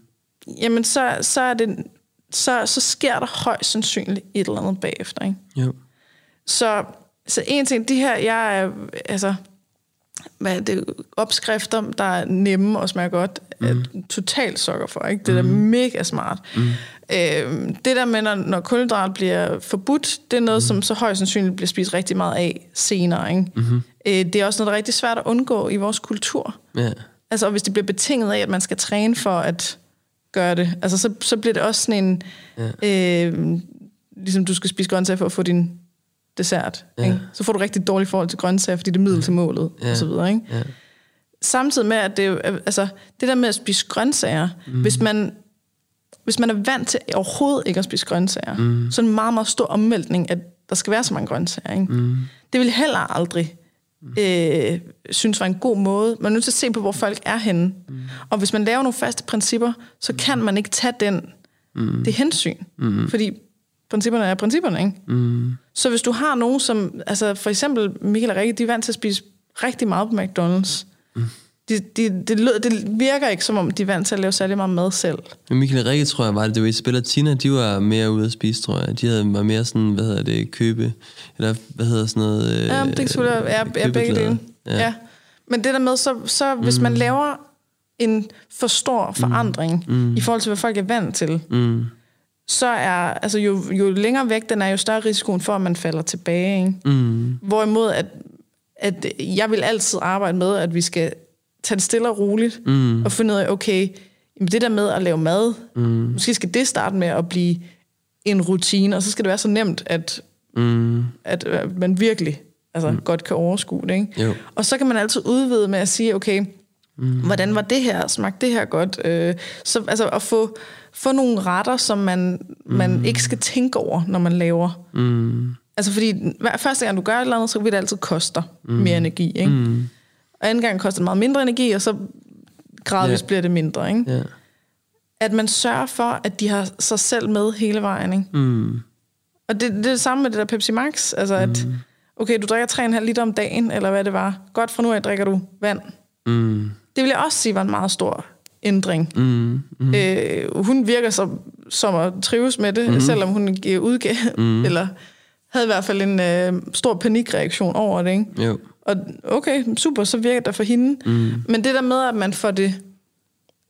Jamen, så, så, er det, så, så sker der højst sandsynligt et eller andet bagefter, ikke? Jo. Så, så en ting, de her, jeg er, altså, hvad er det, opskrifter, der er nemme og smager godt, mm. er totalt sokker for, ikke? Det er da mega smart. Mm. Øhm, det der med, når, når kulhydrat bliver forbudt, det er noget, mm. som så højst sandsynligt bliver spist rigtig meget af senere, ikke? Mm-hmm. Øh, det er også noget, der er rigtig svært at undgå i vores kultur. Ja. Altså, og hvis det bliver betinget af, at man skal træne for at gøre det, altså, så, så bliver det også sådan en... Ja. Øh, ligesom du skal spise grøntsager for at få din dessert. Ja. Ikke? Så får du rigtig dårligt forhold til grøntsager, fordi det er middel til målet, Ja. og så videre. Ikke? Ja. Samtidig med, at det, jo- altså, det der med at spise grøntsager, mm. hvis, man, hvis man er vant til overhovedet ikke at spise grøntsager, mm. så er en meget, meget stor omvæltning, at der skal være så mange grøntsager. Ikke? Mm. Det vil heller aldrig øh, synes var en god måde. Man er nødt til at se på, hvor folk er henne. Mm. Og hvis man laver nogle faste principper, så kan man ikke tage den, mm. det hensyn. Mm. Fordi principperne er principperne, ikke? Mm. Så hvis du har nogen, som... Altså for eksempel Michael og Rikke, de er vant til at spise rigtig meget på McDonald's. Mm. De, de, det, lød, det virker ikke, som om de er vant til at lave særlig meget mad selv. Men Michael og Rikke, tror jeg, var det, det var Isabella Tina, de var mere ude at spise, tror jeg. De havde, var mere sådan, hvad hedder det, købe, eller hvad hedder sådan noget? Øh, Ja, det kan selvfølgelig være er, er begge dele. Ja. Ja. ja. Men det der med, så, så hvis man laver en for stor forandring mm. i forhold til, hvad folk er vant til, Mm. Så er, altså jo, jo længere væk den er, jo større risikoen for, at man falder tilbage. Ikke? Mm. Hvorimod, at, at jeg vil altid arbejde med, at vi skal tage det stille og roligt, Mm. og finde ud af, okay, jamen det der med at lave mad, Mm. måske skal det starte med at blive en rutine, og så skal det være så nemt, at, Mm. at øh, man virkelig altså, mm. godt kan overskue det. Ikke? Jo. Og så kan man altid udvide med at sige, okay, mm. hvordan var det her? Smagte det her godt? Øh, så altså at få, få nogle retter, som man, man mm. ikke skal tænke over, når man laver. Mm. Altså fordi hver, første gang du gør et eller andet, så vil det altid koste mm. mere energi. Ikke? Mm. Og anden gang koster det meget mindre energi, og så gradvist Ja. bliver det mindre. Ikke? Ja. At man sørger for, at de har sig selv med hele vejen. Ikke? Mm. Og det, det er det samme med det der Pepsi Max. Altså at, okay, du drikker 3,5 liter om dagen, eller hvad det var. Godt, fra nu af drikker du vand. Mm. Det vil jeg også sige var en meget stor ændring. Mm. Mm. Øh, hun virker som, som at trives med det, mm. selvom hun udgav, mm. eller havde i hvert fald en øh, stor panikreaktion over det. Ikke? Jo. Og okay, super, så virker det for hende. Mm. Men det der med, at man får det...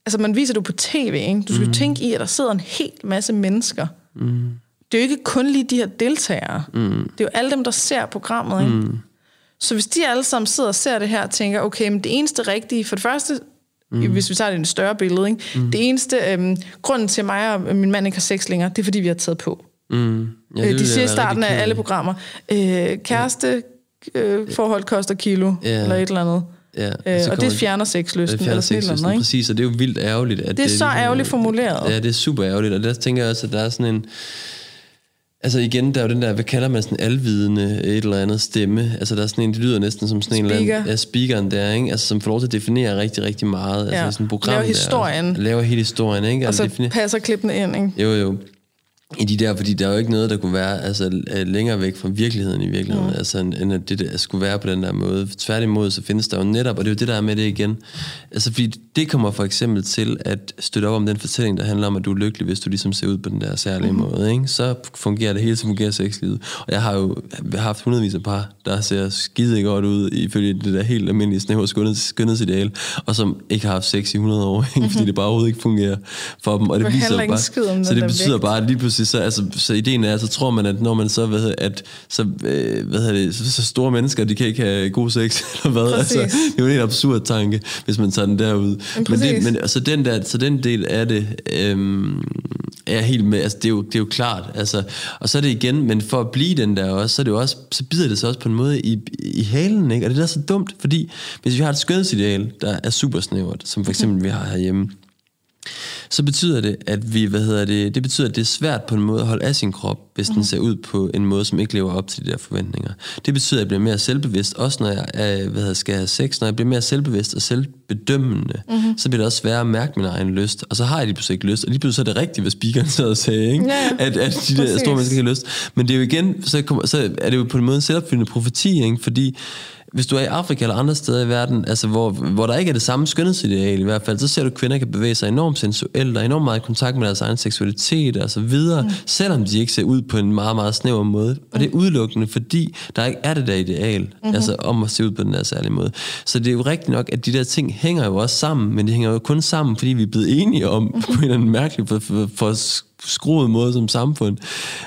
Altså, man viser det på tv, ikke? Du skal mm. tænke i, at der sidder en hel masse mennesker. Mm. Det er jo ikke kun lige de her deltagere. Mm. Det er jo alle dem, der ser programmet, ikke? Mm. Så hvis de alle sammen sidder og ser det her og tænker, okay, men det eneste rigtige, for det første, mm. hvis vi tager det i en større billede, ikke? Mm. det eneste, øhm, grunden til mig og min mand ikke har sex længere, det er fordi, vi har taget på. Mm. Ja, Ja, det de ville siger i starten af alle programmer, øh, kæreste øh, forhold koster kilo, Ja. eller et eller andet. Ja, Øh, og det fjerner sexlysten. Det fjerner et eller sexlysten, andet, præcis, og det er jo vildt ærgerligt. At Det er så ligesom- ærgerligt formuleret. Ja, det er super ærgerligt, og der tænker jeg også, at der er sådan en... Altså igen, der er jo den der, hvad kalder man sådan alvidende et eller andet stemme. Altså der er sådan en, det lyder næsten som sådan en eller Speaker. anden... Ja, speakeren der, ikke? Altså som får lov til at definere rigtig, rigtig meget. Altså Ja. sådan et program Laver der. historien. Laver hele historien, ikke? Og Altså, så definerer- passer klippene ind, ikke? jo, jo. I de der, fordi der er jo ikke noget, der kunne være altså, øh, længere væk fra virkeligheden i virkeligheden, mm. altså, end at det der skulle være på den der måde. Tværtimod, så findes der jo netop, og det er jo det, der er med det igen. Altså, fordi det kommer for eksempel til at støtte op om den fortælling, der handler om, at du er lykkelig, hvis du ligesom ser ud på den der særlige mm. måde. Ikke? Så fungerer det hele, så fungerer sexlivet. Og jeg har jo haft hundredvis af par, der ser skide godt ud, ifølge det der helt almindelige snævre skønheds, skønhedsideal, og som ikke har haft sex i 100 år, ikke? fordi det bare overhovedet ikke fungerer for dem. Og det, viser bare, så det der betyder vægt. bare, at lige pludselig, så, altså, så ideen er, så tror man, at når man så, hvad hedder, at så, øh, hvad hedder det, så, så, store mennesker, de kan ikke have god sex, eller hvad? Præcis. Altså, det er jo en helt absurd tanke, hvis man tager den derud. Men, det, præcis. men altså, den der, så den del af det, øhm, er helt med, altså det er, jo, det er jo klart, altså, og så er det igen, men for at blive den der også, så, er det jo også, så bider det sig også på en måde i, i halen, ikke? og det er da så dumt, fordi hvis vi har et skønhedsideal, der er super snævert, som for eksempel vi har herhjemme, så betyder det, at vi, hvad hedder det, det betyder, at det er svært på en måde at holde af sin krop, hvis mm. den ser ud på en måde, som ikke lever op til de der forventninger. Det betyder, at jeg bliver mere selvbevidst, også når jeg er, hvad hedder, skal have sex. Når jeg bliver mere selvbevidst og selvbedømmende, mm-hmm. så bliver det også sværere at mærke min egen lyst. Og så har jeg lige pludselig ikke lyst. Og lige pludselig så er det rigtigt, hvad speakeren sad og sagde, ikke? Ja, at, at de der store mennesker ikke har lyst. Men det er jo igen, så, kommer, så er det jo på en måde en selvopfyldende profeti, ikke? fordi hvis du er i Afrika eller andre steder i verden, altså hvor, hvor der ikke er det samme skønhedsideal i hvert fald, så ser du, at kvinder kan bevæge sig enormt sensuelt og enormt meget i kontakt med deres egen seksualitet og så videre, mm. selvom de ikke ser ud på en meget, meget snæver måde. Og det er udelukkende, fordi der ikke er det der ideal, mm-hmm. altså om at se ud på den der særlige måde. Så det er jo rigtigt nok, at de der ting hænger jo også sammen, men de hænger jo kun sammen, fordi vi er blevet enige om, mm-hmm. på en eller anden mærkelig for, for, for skruet måde som samfund,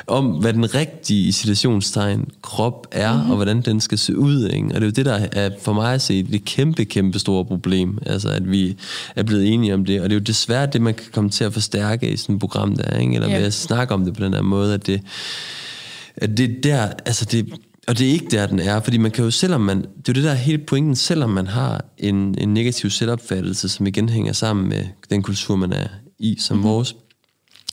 om hvad den rigtige citationstegn krop er, mm-hmm. og hvordan den skal se ud. Ikke? Og det er jo det, der er for mig at se det kæmpe, kæmpe store problem, altså at vi er blevet enige om det. Og det er jo desværre det, man kan komme til at forstærke i sådan et program der, ikke? eller yeah. ved at snakke om det på den her måde, at det, at det der, altså det, og det er ikke der, den er, fordi man kan jo, selvom man, det er jo det der hele pointen, selvom man har en, en negativ selvopfattelse, som igen hænger sammen med den kultur, man er i, som mm-hmm. vores,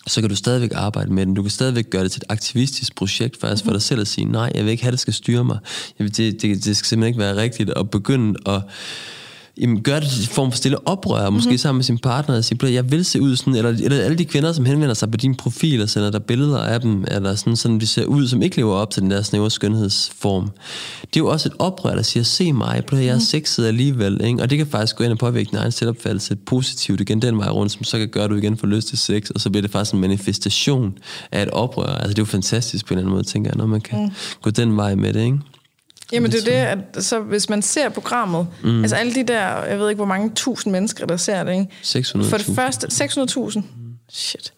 så kan du stadigvæk arbejde med den. Du kan stadigvæk gøre det til et aktivistisk projekt faktisk for dig selv at sige, nej, jeg vil ikke have, at det skal styre mig. Jeg vil, det, det, det skal simpelthen ikke være rigtigt at begynde at jamen, gør det i form for stille oprør, måske mm-hmm. sammen med sin partner, og sige, jeg vil se ud sådan, eller, eller alle de kvinder, som henvender sig på din profil, og sender der billeder af dem, eller sådan, sådan de ser ud, som ikke lever op til den der snævre skønhedsform. Det er jo også et oprør, der siger, se mig, på jeg er mhm. sexet alligevel, ikke? og det kan faktisk gå ind og påvirke din egen selvopfattelse positivt igen den vej rundt, som så kan gøre, at du igen får lyst til sex, og så bliver det faktisk en manifestation af et oprør. Altså det er jo fantastisk på en eller anden måde, tænker jeg, når man kan mm. gå den vej med det, ikke? Jamen det er det, at så hvis man ser programmet, mm. altså alle de der, jeg ved ikke hvor mange tusind mennesker, der ser det, ikke? 600 For det første, 600.000? Mm. Shit.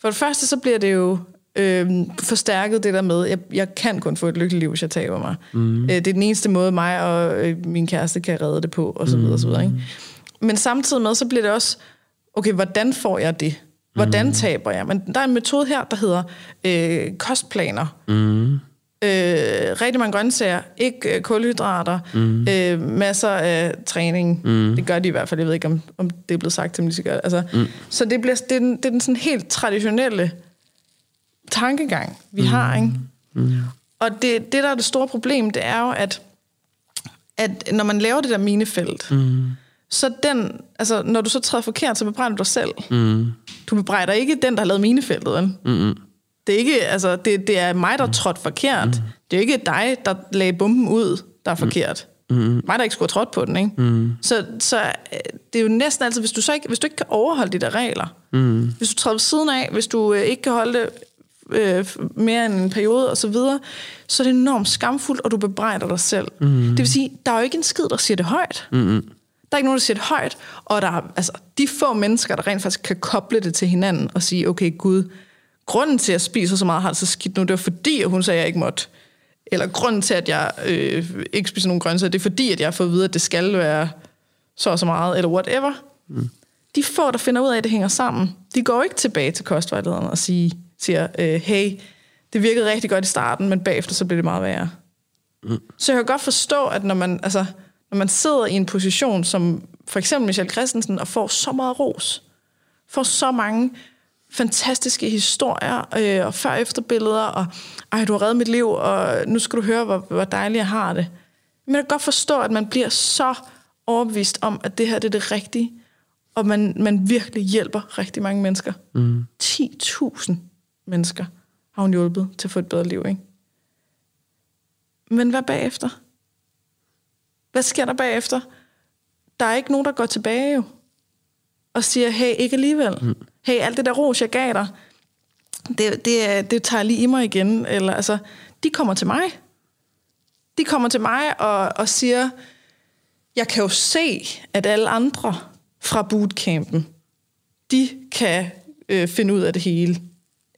For det første, så bliver det jo øh, forstærket det der med, jeg, jeg kan kun få et lykkeligt liv, hvis jeg taber mig. Mm. Øh, det er den eneste måde, mig og øh, min kæreste kan redde det på, og så videre, og så videre, ikke? Men samtidig med, så bliver det også, okay, hvordan får jeg det? Hvordan mm. taber jeg? Men der er en metode her, der hedder øh, kostplaner. Mm øh, rigtig mange grøntsager, ikke øh, kulhydrater, mm. øh, masser af træning. Mm. Det gør de i hvert fald. Jeg ved ikke, om, om det er blevet sagt til dem, de skal gøre Altså, mm. Så det, bliver, det, er den, det er den sådan helt traditionelle tankegang, vi mm. har. Ikke? Mm. Og det, det, der er det store problem, det er jo, at, at når man laver det der minefelt, mm. så den, altså, når du så træder forkert, så bebrejder du dig selv. Mm. Du bebrejder ikke den, der har lavet minefeltet. Vel? Mm. Det er, ikke, altså, det, det er mig, der mm. trådte forkert. Mm. Det er ikke dig, der lagde bomben ud, der er mm. forkert. Mm. Mig, der ikke skulle have trådt på den. Ikke? Mm. Så, så øh, det er jo næsten altid, hvis du, så ikke, hvis du ikke kan overholde de der regler, mm. hvis du træder ved siden af, hvis du øh, ikke kan holde det øh, mere end en periode og så videre, så er det enormt skamfuldt, og du bebrejder dig selv. Mm. Det vil sige, der er jo ikke en skid, der siger det højt. Mm. Der er ikke nogen, der siger det højt, og der er altså, de få mennesker, der rent faktisk kan koble det til hinanden og sige, okay, Gud, grunden til, at jeg spiser så meget, har så skidt nu, det var fordi, at hun sagde, at jeg ikke måtte. Eller grunden til, at jeg øh, ikke spiser nogen grøntsager, det er fordi, at jeg har fået at vide, at det skal være så og så meget, eller whatever. Mm. De få, der finder ud af, at det hænger sammen, de går ikke tilbage til kostvejlederne og siger, siger øh, hey, det virkede rigtig godt i starten, men bagefter så bliver det meget værre. Mm. Så jeg kan godt forstå, at når man, altså, når man sidder i en position som for eksempel Michelle Christensen og får så meget ros, får så mange fantastiske historier øh, og før-efter-billeder, og ej, du har reddet mit liv, og nu skal du høre, hvor, hvor dejligt jeg har det. Men jeg kan godt forstå, at man bliver så overbevist om, at det her det er det rigtige, og man, man virkelig hjælper rigtig mange mennesker. Mm. 10.000 mennesker har hun hjulpet til at få et bedre liv, ikke? Men hvad bagefter? Hvad sker der bagefter? Der er ikke nogen, der går tilbage jo, og siger, hey, ikke alligevel. Mm hey, alt det der ros, jeg gav dig, det, det, det tager lige i mig igen. Eller, altså, de kommer til mig. De kommer til mig og, og siger, jeg kan jo se, at alle andre fra bootcampen, de kan øh, finde ud af det hele.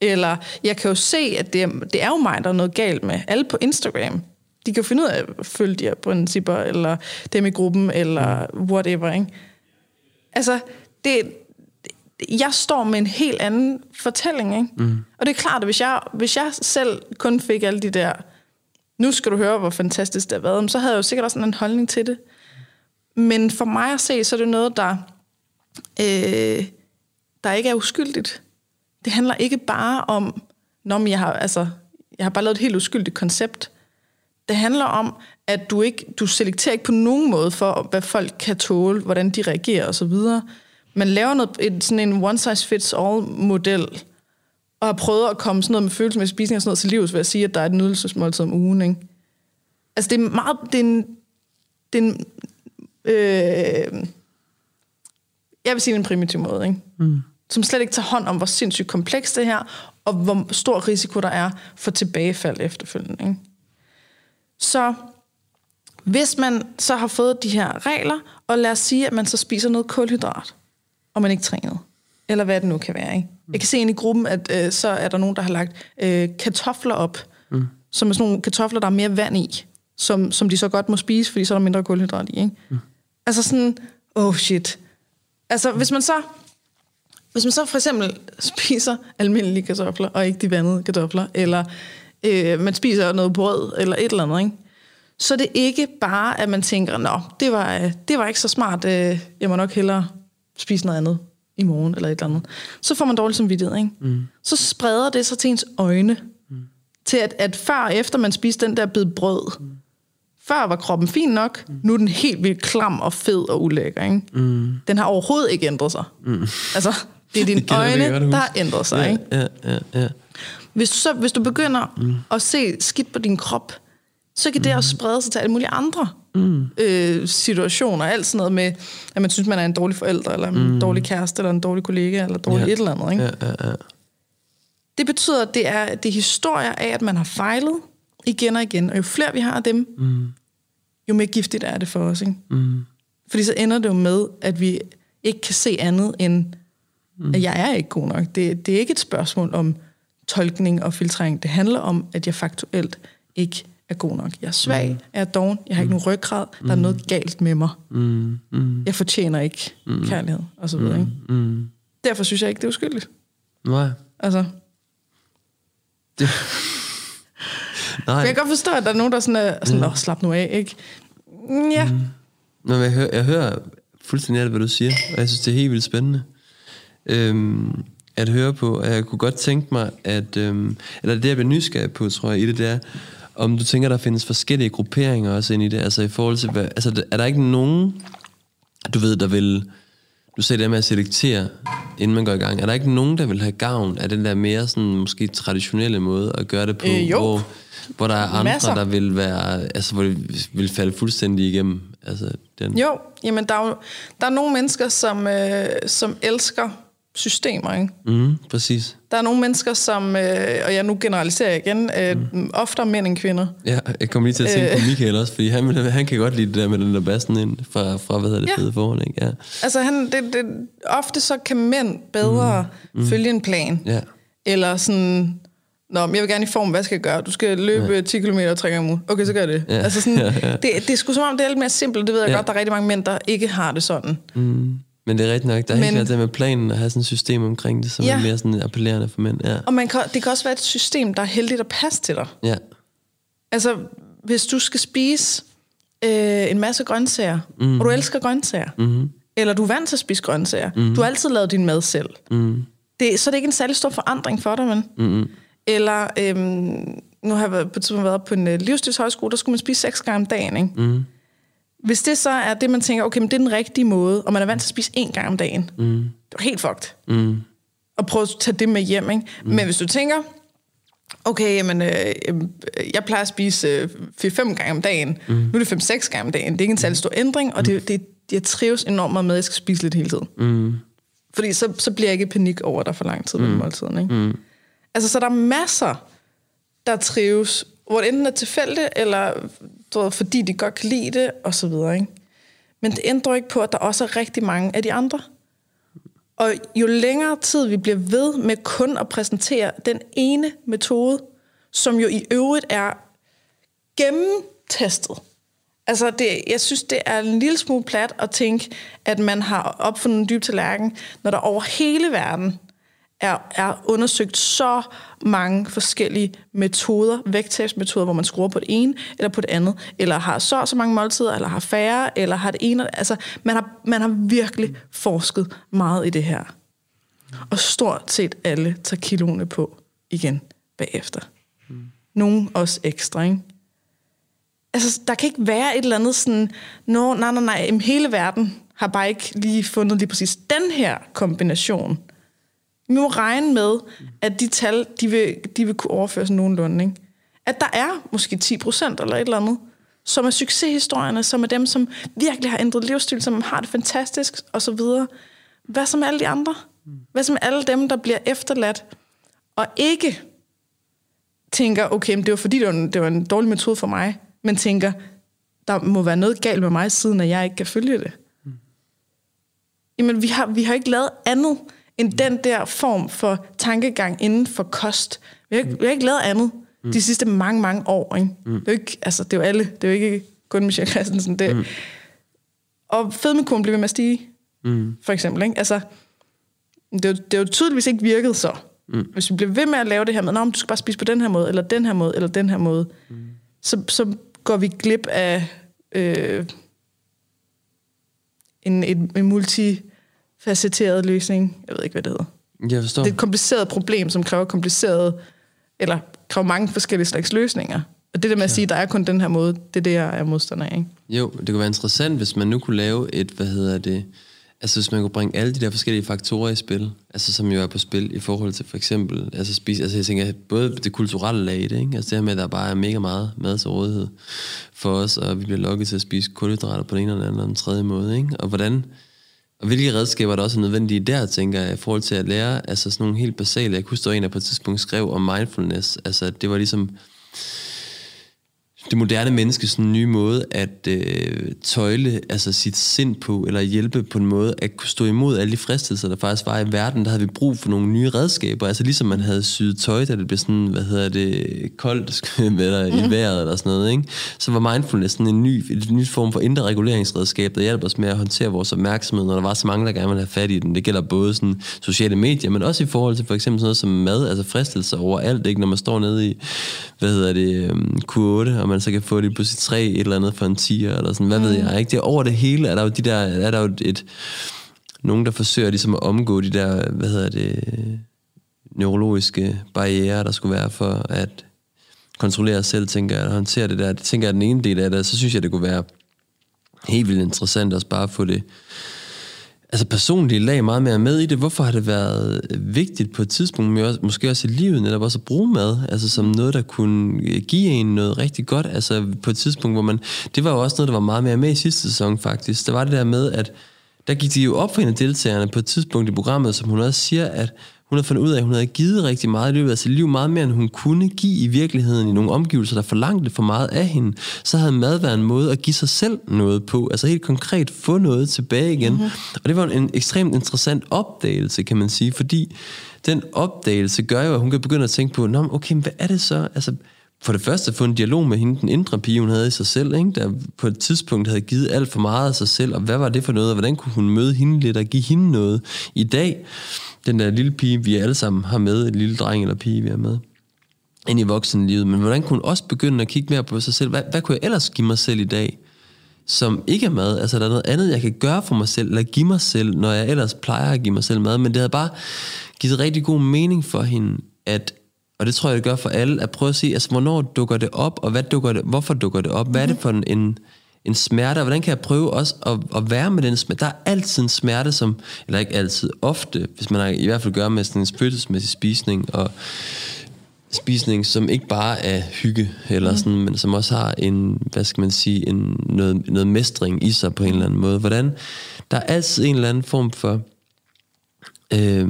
Eller jeg kan jo se, at det er, det er jo mig, der er noget galt med. Alle på Instagram, de kan finde ud af at følge de her principper, eller dem i gruppen, eller whatever. Ikke? Altså, det, jeg står med en helt anden fortælling. Ikke? Mm. Og det er klart, at hvis jeg, hvis jeg selv kun fik alle de der, nu skal du høre, hvor fantastisk det har været, så havde jeg jo sikkert også en holdning til det. Men for mig at se, så er det noget, der øh, der ikke er uskyldigt. Det handler ikke bare om, når jeg har, altså, jeg har bare lavet et helt uskyldigt koncept. Det handler om, at du ikke du selekterer ikke på nogen måde for, hvad folk kan tåle, hvordan de reagerer osv. Man laver noget, et, sådan en one-size-fits-all-model, og har prøvet at komme sådan noget med følelsesmæssig spisning og sådan noget til livs ved at sige, at der er et nydelsesmåltid om ugen. Ikke? Altså det er meget... Det er en, det er en, øh, jeg vil sige, en primitiv måde, ikke? Mm. som slet ikke tager hånd om, hvor sindssygt komplekst det her, og hvor stor risiko der er for tilbagefald efterfølgende. Ikke? Så hvis man så har fået de her regler, og lad os sige, at man så spiser noget kulhydrat, og man ikke træner, eller hvad det nu kan være. Ikke? Jeg kan se ind i gruppen, at øh, så er der nogen, der har lagt øh, kartofler op, mm. som er sådan nogle kartofler, der er mere vand i, som, som de så godt må spise, fordi så er der mindre kulhydrat i. Ikke? Mm. Altså sådan, oh shit. Altså hvis man så hvis man så for eksempel spiser almindelige kartofler, og ikke de vandede kartofler, eller øh, man spiser noget brød, eller et eller andet, ikke? så det er ikke bare, at man tænker, nå, det var, det var ikke så smart, øh, jeg må nok hellere spise noget andet i morgen, eller et eller andet. Så får man dårlig samvittighed, ikke? Mm. Så spreder det sig til ens øjne, mm. til at, at før og efter man spiste den der bid brød, mm. før var kroppen fin nok, mm. nu er den helt vildt klam og fed og ulækker, ikke? Mm. Den har overhovedet ikke ændret sig. Mm. Altså, det er dine øjne, der har ændret sig, ja, ikke? Ja, ja, ja. Hvis du, så, hvis du begynder mm. at se skidt på din krop, så kan det mm. også sprede sig til alle mulige andre mm. øh, situationer. Alt sådan noget med, at man synes, man er en dårlig forælder, eller en mm. dårlig kæreste, eller en dårlig kollega, eller dårlig ja. et eller andet. Ikke? Ja, ja, ja. Det betyder, at det er, det er historier af, at man har fejlet igen og igen. Og jo flere vi har af dem, mm. jo mere giftigt er det for os. Ikke? Mm. Fordi så ender det jo med, at vi ikke kan se andet end, mm. at jeg er ikke god nok. Det, det er ikke et spørgsmål om tolkning og filtrering. Det handler om, at jeg faktuelt ikke er god nok. Jeg er svag, mm. jeg er doven, jeg har ikke mm. nogen ryggrad, der er noget galt med mig. Mm. Mm. Jeg fortjener ikke mm. kærlighed, og så videre. Ikke? Mm. Derfor synes jeg ikke, det er uskyldigt. Nej. Altså. Det... Nej. Men jeg kan godt forstå, at der er nogen, der sådan er sådan, mm. slap nu af, ikke? Ja. Mm. Nå, men jeg, hører, jeg hører fuldstændig alt, hvad du siger, og jeg synes, det er helt vildt spændende. Øhm, at høre på, og jeg kunne godt tænke mig, at, øhm, eller det jeg bliver nysgerrig på, tror jeg, i det der, om du tænker, der findes forskellige grupperinger også ind i det, altså i forhold til, hvad, altså er der ikke nogen, du ved, der vil, du siger det med at selektere, inden man går i gang, er der ikke nogen, der vil have gavn af den der mere sådan, måske traditionelle måde at gøre det på, øh, jo. hvor, hvor der er andre, Masser. der vil være, altså hvor det vil falde fuldstændig igennem, altså den. Jo, jamen der er, jo, der er nogle mennesker, som, øh, som elsker systemer, ikke? Mm, præcis. Der er nogle mennesker, som, øh, og jeg nu generaliserer jeg igen, øh, mm. oftere mænd end kvinder. Ja, jeg kommer lige til at tænke på Michael også, fordi han, han kan godt lide det der med den der bassen ind fra, fra hvad hedder det, Ja. fede forhold, ikke? Ja. Altså, han, det, det, ofte så kan mænd bedre mm. Mm. følge en plan. Ja. Eller sådan, Nå, men jeg vil gerne i form, hvad skal jeg gøre? Du skal løbe ja. 10 km tre gange om ugen. Okay, så gør jeg det. Ja. Altså sådan, Ja, ja. det, det er sgu som om, det er lidt mere simpelt. Det ved jeg Ja. godt, der er rigtig mange mænd, der ikke har det sådan. Mm. Men det er rigtigt nok, der er helt Men- klart det med planen at have sådan et system omkring det, som Ja. er mere sådan appellerende for mænd. Ja. Og man kan, det kan også være et system, der er heldigt at passe til dig. Ja. Altså, hvis du skal spise øh, en masse grøntsager, mm. og du elsker grøntsager, mm. eller du er vant til at spise grøntsager, mm. du har altid lavet din mad selv, Mm. det, så er det ikke en særlig stor forandring for dig, men. Mm. Eller, øhm, nu har jeg på et tidspunkt været på en øh, livsstilshøjskole, der skulle man spise seks gange om dagen, ikke? Mm. Hvis det så er det, man tænker, okay, men det er den rigtige måde, og man er vant til at spise én gang om dagen, Mm. det var helt fucked. Mm. Og prøve at tage det med hjem, ikke? Mm. Men hvis du tænker, okay, jamen, øh, jeg plejer at spise øh, 4-5 gange om dagen, mm. nu er det 5-6 gange om dagen, det er ikke en særlig stor ændring, og det, det, jeg trives enormt meget med, at jeg skal spise lidt hele tiden. Mm. Fordi så, så bliver jeg ikke i panik over, er for lang tid mellem måltiden, ikke? Mm. Altså, så der er masser, der trives, hvor det enten er tilfældigt, eller du fordi de godt kan lide det, og så videre, ikke? Men det ændrer ikke på, at der også er rigtig mange af de andre. Og jo længere tid vi bliver ved med kun at præsentere den ene metode, som jo i øvrigt er gennemtestet. Altså, det, jeg synes, det er en lille smule plat at tænke, at man har opfundet en dyb tallerken, når der over hele verden er, er undersøgt så mange forskellige metoder, vægttabsmetoder, hvor man skruer på det ene eller på det andet, eller har så så mange måltider, eller har færre, eller har det ene. Altså, man har, man har virkelig forsket meget i det her. Og stort set alle tager kiloene på igen bagefter. Nogen Nogle også ekstra, ikke? Altså, der kan ikke være et eller andet sådan, no, nej, nej, nej, hele verden har bare ikke lige fundet lige præcis den her kombination. Vi må regne med, at de tal, de vil, de vil kunne overføres nogenlunde. Ikke? At der er måske 10 procent eller et eller andet, som er succeshistorierne, som er dem, som virkelig har ændret livsstil, som har det fantastisk, og så videre. Hvad med alle de andre? Hvad med alle dem, der bliver efterladt, og ikke tænker, okay, men det var fordi, det var, en, det var en dårlig metode for mig, men tænker, der må være noget galt med mig, siden at jeg ikke kan følge det. Mm. Jamen, vi har, vi har ikke lavet andet end den der form for tankegang inden for kost. Vi har, ikke, vi har ikke lavet andet mm. de sidste mange, mange år. Ikke? Mm. Det, er jo ikke, altså, det er jo alle. Det er jo ikke kun Michelle Christensen. Det. Mm. Og fedmekurven bliver ved med at stige, mm. for eksempel. Ikke? Altså, det, er jo, det er jo tydeligvis ikke virket så. Mm. Hvis vi bliver ved med at lave det her med, Nå, du skal bare spise på den her måde, eller den her måde, eller den her måde, mm. så, så går vi glip af øh, en, en, en multifacetteret løsning. Jeg ved ikke, hvad det hedder. Jeg forstår. Det er et kompliceret problem, som kræver kompliceret, eller kræver mange forskellige slags løsninger. Og det der med at sige, at der er kun den her måde, det er det, jeg er modstander af. Ikke? Jo, det kunne være interessant, hvis man nu kunne lave et, hvad hedder det, Altså hvis man kunne bringe alle de der forskellige faktorer i spil, altså som jo er på spil i forhold til for eksempel, altså spise, altså jeg tænker både det kulturelle lag i det, ikke? altså det her med, at der bare er mega meget mad til rådighed for os, og vi bliver lukket til at spise kulhydrater på den ene eller anden eller den tredje måde, ikke? og hvordan, og hvilke redskaber der også er nødvendige der, tænker jeg, i forhold til at lære, altså sådan nogle helt basale, jeg kunne stå en, der på et tidspunkt skrev om mindfulness, altså det var ligesom, det moderne menneskes nye måde at øh, tøjle altså sit sind på, eller hjælpe på en måde at kunne stå imod alle de fristelser, der faktisk var i verden, der havde vi brug for nogle nye redskaber. Altså ligesom man havde syet tøj, da det blev sådan, hvad hedder det, koldt eller i mhm. vejret eller sådan noget, ikke? så var mindfulness sådan en ny, en ny form for indre reguleringsredskab, der hjalp os med at håndtere vores opmærksomhed, når der var så mange, der gerne ville have fat i den. Det gælder både sådan sociale medier, men også i forhold til for eksempel sådan noget som mad, altså fristelser overalt, ikke? når man står nede i, hvad hedder det, um, Q8, og man så kan få det på sit træ et eller andet for en tiger, eller sådan, hvad mm. ved jeg, ikke? Det er over det hele, er der jo de der, er der jo et, nogen, der forsøger ligesom at omgå de der, hvad hedder det, neurologiske barriere, der skulle være for at kontrollere sig selv, tænker jeg, at håndtere det der. Det tænker jeg, den ene del af det, så synes jeg, det kunne være helt vildt interessant også bare at få det altså personligt lag meget mere med i det. Hvorfor har det været vigtigt på et tidspunkt, måske også i livet, netop også at bruge mad, altså som noget, der kunne øh, give en noget rigtig godt, altså på et tidspunkt, hvor man, det var jo også noget, der var meget mere med i sidste sæson faktisk. Der var det der med, at der gik de jo op for en af deltagerne på et tidspunkt i programmet, som hun også siger, at hun havde fundet ud af, at hun havde givet rigtig meget i løbet af sit liv, meget mere end hun kunne give i virkeligheden i nogle omgivelser, der forlangte for meget af hende. Så havde mad været en måde at give sig selv noget på, altså helt konkret få noget tilbage igen. Mm-hmm. Og det var en ekstremt interessant opdagelse, kan man sige, fordi den opdagelse gør jo, at hun kan begynde at tænke på, Nå, okay, hvad er det så? Altså, for det første at få en dialog med hende, den indre pige, hun havde i sig selv, ikke? der på et tidspunkt havde givet alt for meget af sig selv, og hvad var det for noget, og hvordan kunne hun møde hende lidt og give hende noget i dag? den der lille pige, vi alle sammen har med, en lille dreng eller pige, vi har med, ind i voksenlivet. Men hvordan kunne hun også begynde at kigge mere på sig selv? Hvad, hvad kunne jeg ellers give mig selv i dag, som ikke er mad? Altså, der er noget andet, jeg kan gøre for mig selv, eller give mig selv, når jeg ellers plejer at give mig selv mad. Men det havde bare givet rigtig god mening for hende, at og det tror jeg, det gør for alle, at prøve at se, altså, hvornår dukker det op, og hvad dukker det, hvorfor dukker det op? Hvad er det for en, en en smerte, og hvordan kan jeg prøve også at, at være med den smerte? Der er altid en smerte, som, eller ikke altid, ofte, hvis man har i hvert fald gør med sådan en følelsesmæssig spisning, og spisning, som ikke bare er hygge, eller mm. sådan, men som også har en, hvad skal man sige, en, noget, noget mestring i sig på en eller anden måde. Hvordan der er altid en eller anden form for øh,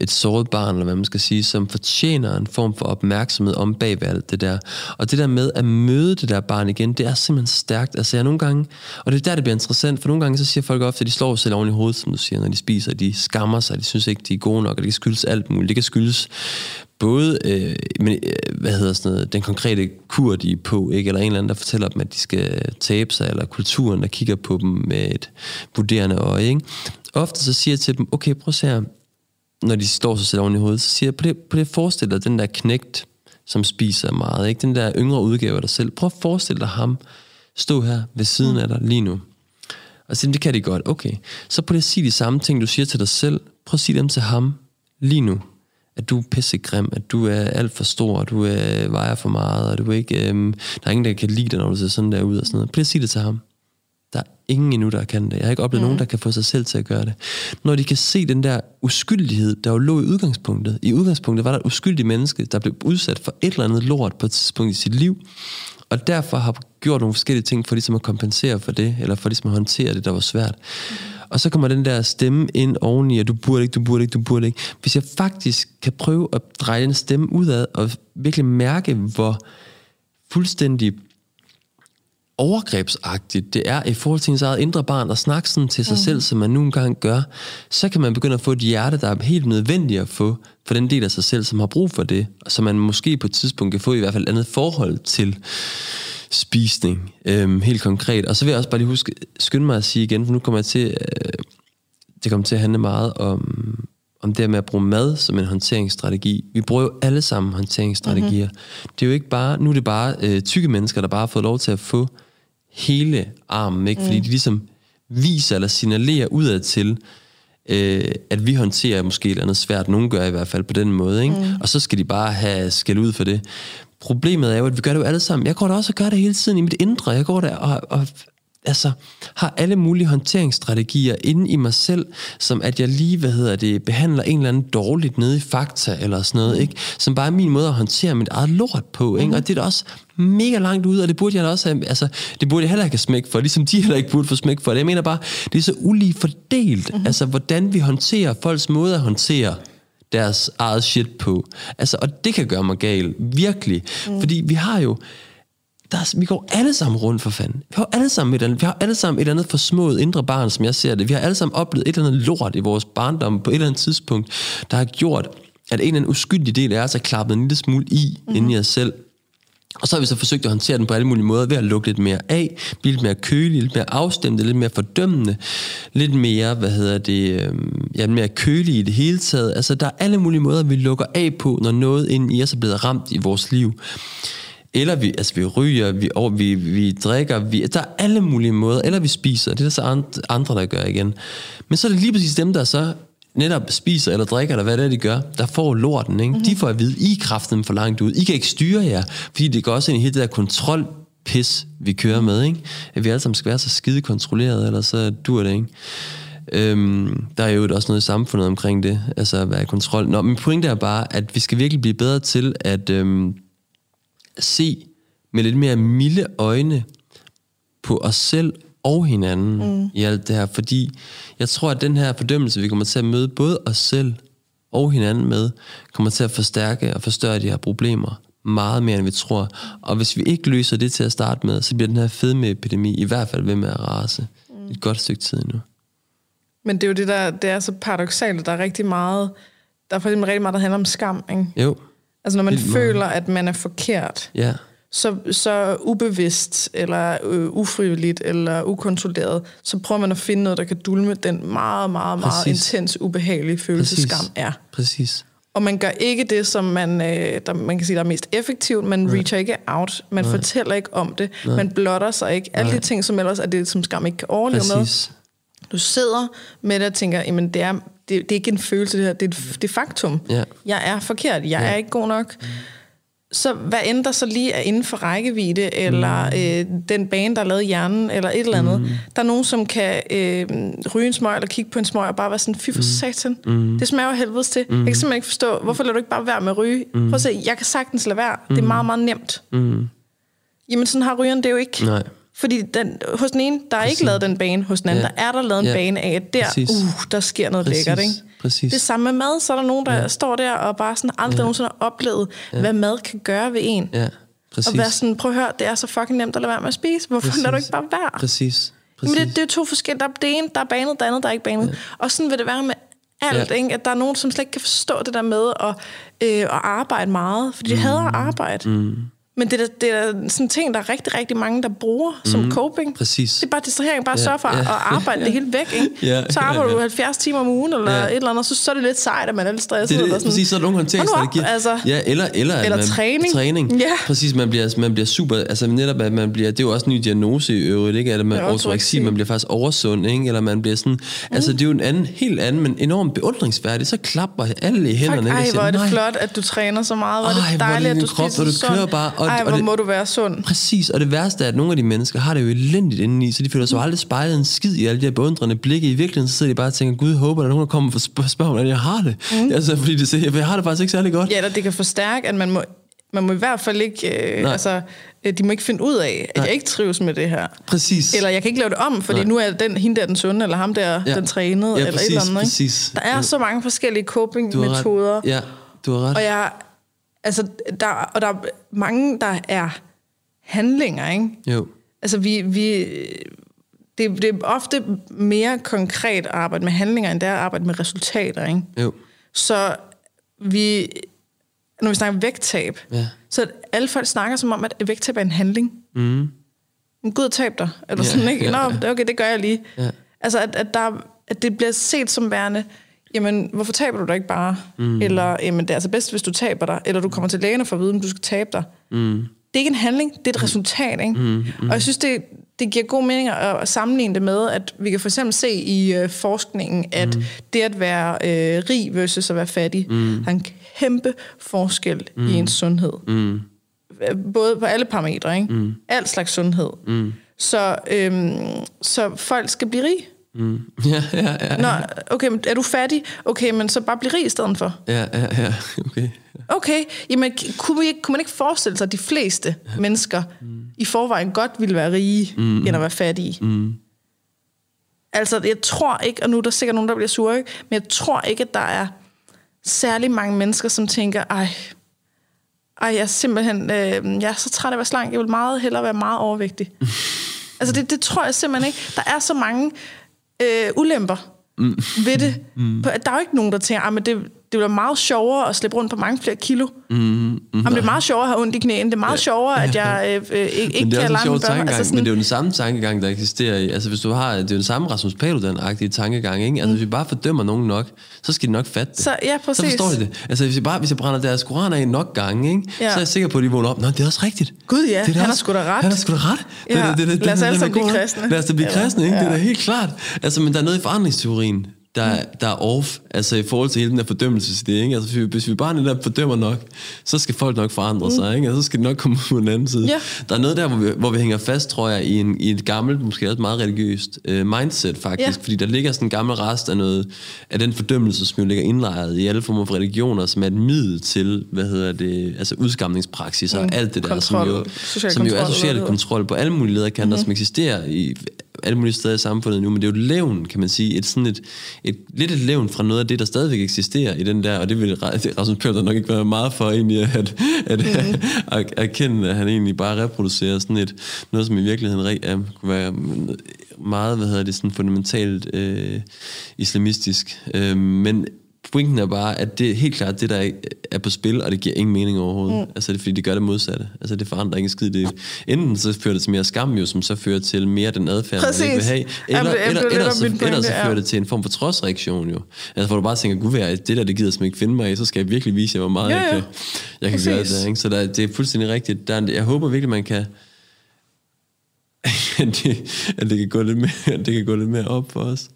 et såret barn, eller hvad man skal sige, som fortjener en form for opmærksomhed om bag alt det der. Og det der med at møde det der barn igen, det er simpelthen stærkt. Altså jeg nogle gange, og det er der, det bliver interessant, for nogle gange så siger folk ofte, at de slår sig selv oven i hovedet, som du siger, når de spiser, de skammer sig, de synes ikke, de er gode nok, og det kan skyldes alt muligt. Det kan skyldes både øh, men, øh, hvad hedder sådan noget, den konkrete kur, de er på, ikke? eller en eller anden, der fortæller dem, at de skal tabe sig, eller kulturen, der kigger på dem med et vurderende øje. Ikke? Ofte så siger jeg til dem, okay, prøv at se her, når de står sig selv oven i hovedet, så siger jeg, på prøv på det dig den der knægt, som spiser meget, ikke? den der yngre udgave af dig selv. Prøv at forestille dig ham stå her ved siden mm. af dig lige nu. Og sige, det kan de godt, okay. Så prøv at sige de samme ting, du siger til dig selv. Prøv at sige dem til ham lige nu, at du er pissegrim, at du er alt for stor, du øh, vejer for meget, og du er ikke, øh, der er ingen, der kan lide dig, når du ser sådan der ud og sådan noget. Prøv at sige det til ham. Der er ingen endnu, der kan det. Jeg har ikke oplevet mm. nogen, der kan få sig selv til at gøre det. Når de kan se den der uskyldighed, der jo lå i udgangspunktet. I udgangspunktet var der et uskyldigt menneske, der blev udsat for et eller andet lort på et tidspunkt i sit liv, og derfor har gjort nogle forskellige ting for ligesom at kompensere for det, eller for ligesom at håndtere det, der var svært. Mm. Og så kommer den der stemme ind oveni, at du burde ikke, du burde ikke, du burde ikke. Hvis jeg faktisk kan prøve at dreje den stemme udad, og virkelig mærke, hvor fuldstændig overgrebsagtigt det er i forhold til ens eget indre barn at snakke sådan til sig mm. selv, som man nu engang gør, så kan man begynde at få et hjerte, der er helt nødvendigt at få for den del af sig selv, som har brug for det, og som man måske på et tidspunkt kan få i hvert fald et andet forhold til spisning, øhm, helt konkret. Og så vil jeg også bare lige huske, skynde mig at sige igen, for nu kommer jeg til, øh, det kommer til at handle meget om, om det med at bruge mad som en håndteringsstrategi. Vi bruger jo alle sammen håndteringsstrategier. Mm-hmm. Det er jo ikke bare, nu er det bare øh, tykke mennesker, der bare har fået lov til at få hele armen, ikke? fordi mm. de ligesom viser eller signalerer udad til, øh, at vi håndterer måske et eller andet svært. Nogle gør i hvert fald på den måde. Ikke? Mm. Og så skal de bare have skæld ud for det. Problemet er jo, at vi gør det jo alle sammen. Jeg går da også og gør det hele tiden i mit indre. Jeg går der og, og altså, har alle mulige håndteringsstrategier inde i mig selv, som at jeg lige, hvad hedder det, behandler en eller anden dårligt nede i fakta, eller sådan noget, mm. ikke? Som bare er min måde at håndtere mit eget lort på, ikke? Mm. Og det er da også mega langt ud, og det burde jeg da også have, altså, det burde jeg heller ikke have smæk for, ligesom de heller ikke burde få smæk for det. Jeg mener bare, det er så ulige fordelt, mm. altså, hvordan vi håndterer folks måde at håndtere deres eget shit på. Altså, og det kan gøre mig gal, virkelig. Mm. Fordi vi har jo, der er, vi går alle sammen rundt for fanden. Vi har alle sammen et andet, vi har alle sammen et eller andet forsmået indre barn, som jeg ser det. Vi har alle sammen oplevet et eller andet lort i vores barndom på et eller andet tidspunkt, der har gjort, at en eller anden uskyldig del af os er klappet en lille smule i mm. inde i os selv. Og så har vi så forsøgt at håndtere den på alle mulige måder ved at lukke lidt mere af, blive lidt mere kølig, lidt mere afstemt, lidt mere fordømmende, lidt mere, hvad hedder det, øh, ja, mere kølig i det hele taget. Altså, der er alle mulige måder, vi lukker af på, når noget ind i os er blevet ramt i vores liv. Eller vi, altså vi ryger, vi, og vi, vi drikker, vi, der er alle mulige måder, eller vi spiser, det er der så andre, der gør igen. Men så er det lige præcis dem, der så netop spiser eller drikker, eller hvad det er, de gør, der får lorten. Ikke? Mm-hmm. De får at vide, I kraften for langt ud. I kan ikke styre jer, fordi det går også ind i hele det der kontrol pis, vi kører med, ikke? At vi alle sammen skal være så skide kontrolleret, eller så dur det, ikke? Øhm, der er jo også noget i samfundet omkring det, altså at være i kontrol. Nå, min pointe er bare, at vi skal virkelig blive bedre til at øhm, se med lidt mere milde øjne på os selv og hinanden mm. i alt det her, fordi jeg tror, at den her fordømmelse, vi kommer til at møde både os selv og hinanden med, kommer til at forstærke og forstørre de her problemer meget mere, end vi tror. Og hvis vi ikke løser det til at starte med, så bliver den her fedmeepidemi i hvert fald ved med at rase mm. et godt stykke tid nu. Men det er jo det, der det er så paradoxalt, der er rigtig meget, der er for eksempel rigtig meget, der handler om skam, ikke? Jo. Altså når man Vildt føler, meget. at man er forkert, ja så, så ubevidst, eller øh, ufrivilligt, eller ukontrolleret, så prøver man at finde noget, der kan dulme den meget, meget, meget Præcis. intens, ubehagelige følelse, Præcis. skam er. Præcis. Og man gør ikke det, som man, øh, der, man kan sige, der er mest effektivt. Man Nej. reacher ikke out. Man Nej. fortæller ikke om det. Nej. Man blotter sig ikke. Alle de ting, som ellers er det, som skam ikke kan overleve Præcis. med. Du sidder med det og tænker, jamen det er, det, det er ikke en følelse, det her. Det er, det er faktum. Ja. Jeg er forkert. Jeg ja. er ikke god nok. Mm så hvad end der så lige er inden for rækkevidde, eller mm. øh, den bane, der er lavet i hjernen, eller et eller andet. Mm. Der er nogen, som kan øh, ryge en smøg, eller kigge på en smøg, og bare være sådan, fy for mm. satan, mm. det smager jo helvedes til. Mm. Jeg kan simpelthen ikke forstå, hvorfor lader du ikke bare være med at ryge? Mm. Prøv at se, jeg kan sagtens lade være. Mm. Det er meget, meget nemt. Mm. Jamen sådan har rygeren det jo ikke. Nej. Fordi den, hos den ene, der er Præcis. ikke lavet den bane, hos den anden, ja. der er der lavet en ja. bane af, at der, uh, der sker noget Præcis. lækkert, ikke? Præcis. Det samme med mad, så er der nogen, der ja. står der og bare sådan aldrig ja. nogensinde har oplevet, ja. hvad mad kan gøre ved en. Ja. Præcis. Og være sådan, prøv at høre, det er så fucking nemt at lade være med at spise. Hvorfor Præcis. lader du ikke bare være? Præcis. Præcis. Men det, det er to forskellige. Der er det ene, der er banet, det andet, der er ikke banet. Ja. Og sådan vil det være med alt, ja. ikke? at der er nogen, som slet ikke kan forstå det der med at, øh, at arbejde meget, fordi de mm. hader at arbejde. Mm. Men det er, det er da sådan en ting, der er rigtig, rigtig mange, der bruger som coping. Præcis. Det er bare distrahering, bare Ja, sørge for ja, at arbejde det hele væk. Ikke? Ja, så arbejder ja, ja. du 70 timer om ugen, eller Ja. et eller andet, så, så er det lidt sejt, at man er lidt stresset. Det er eller det, sådan. præcis, så er der nogle håndteringsstrategier. Altså. ja, eller, eller, Eller man, træning. træning. Ja. Præcis, man bliver, man bliver super, altså netop, at man bliver, det er jo også en ny diagnose i øvrigt, ikke? At man Ja, ortoreksi, man bliver faktisk oversund, ikke? Eller man bliver sådan, altså det er jo en anden, helt anden, men enormt beundringsværdig, så klapper alle i hænderne, Fuck, ej, hvor er det "Nej, flot, at du træner så meget. Hvor er det det dejligt, at du spiser sundt. Og- Ej, og hvor det- må du være sund. Præcis, og det værste er, at nogle af de mennesker har det jo elendigt indeni, så de føler sig jo aldrig spejlet en skid i alle de her beundrende blikke. I virkeligheden så sidder de bare og tænker, gud, håber, der er nogen, kommer og spørger, spørger hvordan jeg har det. Mm. Altså, fordi de siger, jeg har det faktisk ikke særlig godt. Ja, eller det kan forstærke, at man må, man må i hvert fald ikke... Øh, Nej. altså, øh, de må ikke finde ud af, at Nej. jeg ikke trives med det her. Præcis. Eller jeg kan ikke lave det om, fordi Nej. nu er den, hende der den sunde, eller ham der Ja. den trænede, Ja, eller præcis, et eller andet. Ikke? præcis. Der er Ja. så mange forskellige coping-metoder. Ja, du har ret. Og jeg, altså, der, og der er mange, der er handlinger, ikke? Jo. Altså, vi, vi, det, det er ofte mere konkret at arbejde med handlinger, end det er at arbejde med resultater, ikke? Jo. Så vi, når vi snakker vægttab, Ja. så alle folk snakker som om, at vægttab er en handling. Mm. Gud, tab dig. Eller Ja, sådan, ikke? ja, Nå, ja. okay, det gør jeg lige. Ja. Altså, at, at, der, at det bliver set som værende, jamen, hvorfor taber du dig ikke bare? Mm. Eller, jamen, det er altså bedst, hvis du taber dig. Eller du kommer til lægen og får at vide, om du skal tabe dig. Mm. Det er ikke en handling, det er et resultat. Ikke? Mm, mm. Og jeg synes, det, det giver god mening at, sammenligne det med, at vi kan for eksempel se i øh, forskningen, at mm. det at være øh, rig versus at være fattig, mm. har en kæmpe forskel mm. i ens sundhed. Mm. Både på alle parametre, ikke? Mm. Alt slags sundhed. Mm. Så, øhm, så folk skal blive rige. Mm. Ja, ja, ja. Nå, okay, men er du fattig? Okay, men så bare blive rig i stedet for. Ja, ja, ja. Okay. Okay, jamen kunne, vi ikke, kunne man ikke forestille sig, at de fleste mennesker mm. i forvejen godt ville være rige, mm. end at være fattige? Mm. Altså, jeg tror ikke, og nu er der sikkert nogen, der bliver sure, ikke? men jeg tror ikke, at der er særlig mange mennesker, som tænker, ej, ej jeg er simpelthen, øh, jeg er så træt af at være slank, jeg vil meget hellere være meget overvægtig. altså, det, det tror jeg simpelthen ikke. Der er så mange øh, ulemper mm. ved det. Mm. Der er jo ikke nogen, der tænker, at det, det bliver meget sjovere at slippe rundt på mange flere kilo. Mm. Mm. Jamen, det er meget sjovere at have ondt i knæene. Det er meget ja. sjovere, at jeg øh, øh, ikke, ikke det kan lege med børn. Altså men det er jo den samme tankegang, der eksisterer i, altså hvis du har, det er jo den samme Rasmus Paludan-agtige tankegang, ikke? Altså hvis vi bare fordømmer nogen nok, så skal de nok fatte det. Så, ja, præcis. Så forstår de det. Altså hvis jeg bare, hvis jeg brænder deres koraner af nok gange, ikke? Ja. så er jeg sikker på, at de vågner op. Nå, det er også rigtigt. Gud, ja. Det er Han har sgu da ret. Han har sgu da ret. Ja. Lad os den- alle den er sammen blive kristne. Lad os da blive kristne, ikke? Det er da helt klart. Altså, men der er noget i forandringsteorien, der, der er off, altså i forhold til hele den der fordømmelsesidé, ikke? Altså, hvis vi, hvis vi bare netop fordømmer nok, så skal folk nok forandre sig, ikke? Altså, så skal de nok komme ud på den anden side. Ja. Der er noget der, hvor vi, hvor vi hænger fast, tror jeg, i, en, i et gammelt, måske også meget religiøst øh, mindset, faktisk. Ja. Fordi der ligger sådan en gammel rest af noget, af den fordømmelse, som jo ligger indlejret i alle former for religioner, som er et middel til, hvad hedder det, altså udskamningspraksis og Mm. alt det der, Kontrol. som jo, som jo er social det kontrol på alle mulige lederkanter, mm-hmm. som eksisterer i alle mulige steder i samfundet nu, men det er jo et levn, kan man sige, et sådan et, et, lidt et levn fra noget af det, der stadigvæk eksisterer i den der, og det vil Ra- Rasmus Pøller nok ikke være meget for egentlig at, at, mm-hmm. at erkende, at han egentlig bare reproducerer sådan et, noget, som i virkeligheden er, kunne være meget, hvad hedder det, sådan fundamentalt øh, islamistisk. Øh, men pointen er bare, at det er helt klart det, der er- på spil, og det giver ingen mening overhovedet. Mm. Altså, det er fordi, det gør det modsatte. Altså, det forandrer ikke en skid. Det, enten så fører det til mere skam, jo, som så fører til mere den adfærd, man ikke vil Præcis. have. Jamen, Eller, det- eller, er eller, så, min eller pointe, så ja. fører det til en form for trodsreaktion, jo. Altså, hvor du bare tænker, gud, det der, det gider jeg simpelthen ikke finde mig i, så skal jeg virkelig vise jer, hvor meget Ja, jeg ja. kan, jeg kan gøre Præcis. det. Ikke? Så der, det er fuldstændig rigtigt. Der er, jeg håber virkelig, man kan at det, at det kan gå lidt mere, at det kan gå lidt mere op for os.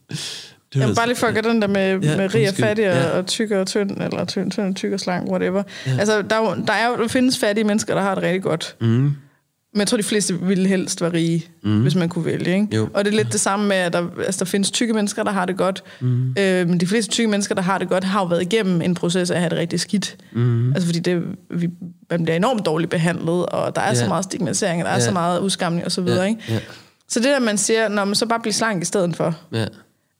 Det Jamen, bare lige for at gøre den der med, Ja, med rig og fattig og, Ja. og tyk og tynd, eller tynd, tynd og tyk og slank, whatever. Ja. Altså, der, er der, er der findes fattige mennesker, der har det rigtig godt. Mm, Men jeg tror, de fleste ville helst være rige, mm. hvis man kunne vælge. Ikke? Jo. Og det er lidt det samme med, at der, altså, der findes tykke mennesker, der har det godt. Mm. Øh, men de fleste tykke mennesker, der har det godt, har jo været igennem en proces af at have det rigtig skidt. Mm. Altså fordi det, vi, man bliver enormt dårligt behandlet, og der er ja. så meget stigmatisering, og der er Ja. så meget udskamning osv. Ja. Ikke? ja. Så det der, man siger, når man så bare bliver slank i stedet for, ja.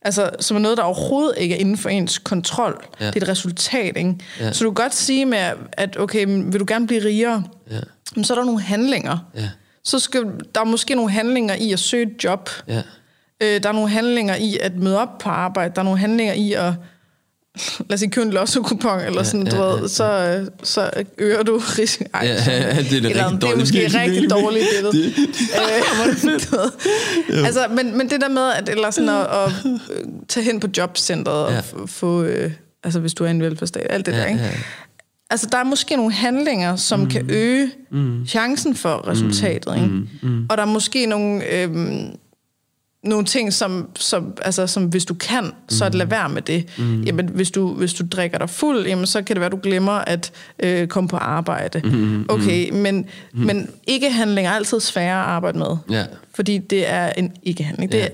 Altså, som er noget, der overhovedet ikke er inden for ens kontrol. Ja. Det er et resultat, ikke? Ja. Så du kan godt sige med, at okay, vil du gerne blive rigere? Ja. Men så er der nogle handlinger. Ja. Så skal der er måske nogle handlinger i at søge et job. Ja. Øh, der er nogle handlinger i at møde op på arbejde. Der er nogle handlinger i at, lad os sige, købe en lotto-kupon, eller Ja, sådan, ja, ja, ved, ja. så, øh, så øger du risiko. Ej, Ja, ja, ja, det er da eller, rigtig det er måske Virkelig, rigtig dårligt billede. Det, Øh, ved. altså, men, men det der med, at, eller sådan at, at øh, tage hen på jobcentret og Ja. få, øh, altså hvis du er en velfærdsstat, alt det Ja, der, ikke? ja. Altså, der er måske nogle handlinger, som mm. kan øge mm. chancen for resultatet, ikke? Mm. Mm. Og der er måske nogle, øhm, nogle ting, som, som, altså, som hvis du kan, så at lade være med det. Mm. Jamen, hvis du, hvis du drikker dig fuld, jamen, så kan det være, du glemmer at øh, komme på arbejde. Mm. Okay, men, mm. men ikke-handling er altid sværere at arbejde med. Ja. Fordi det er en ikke-handling. Ja. Det,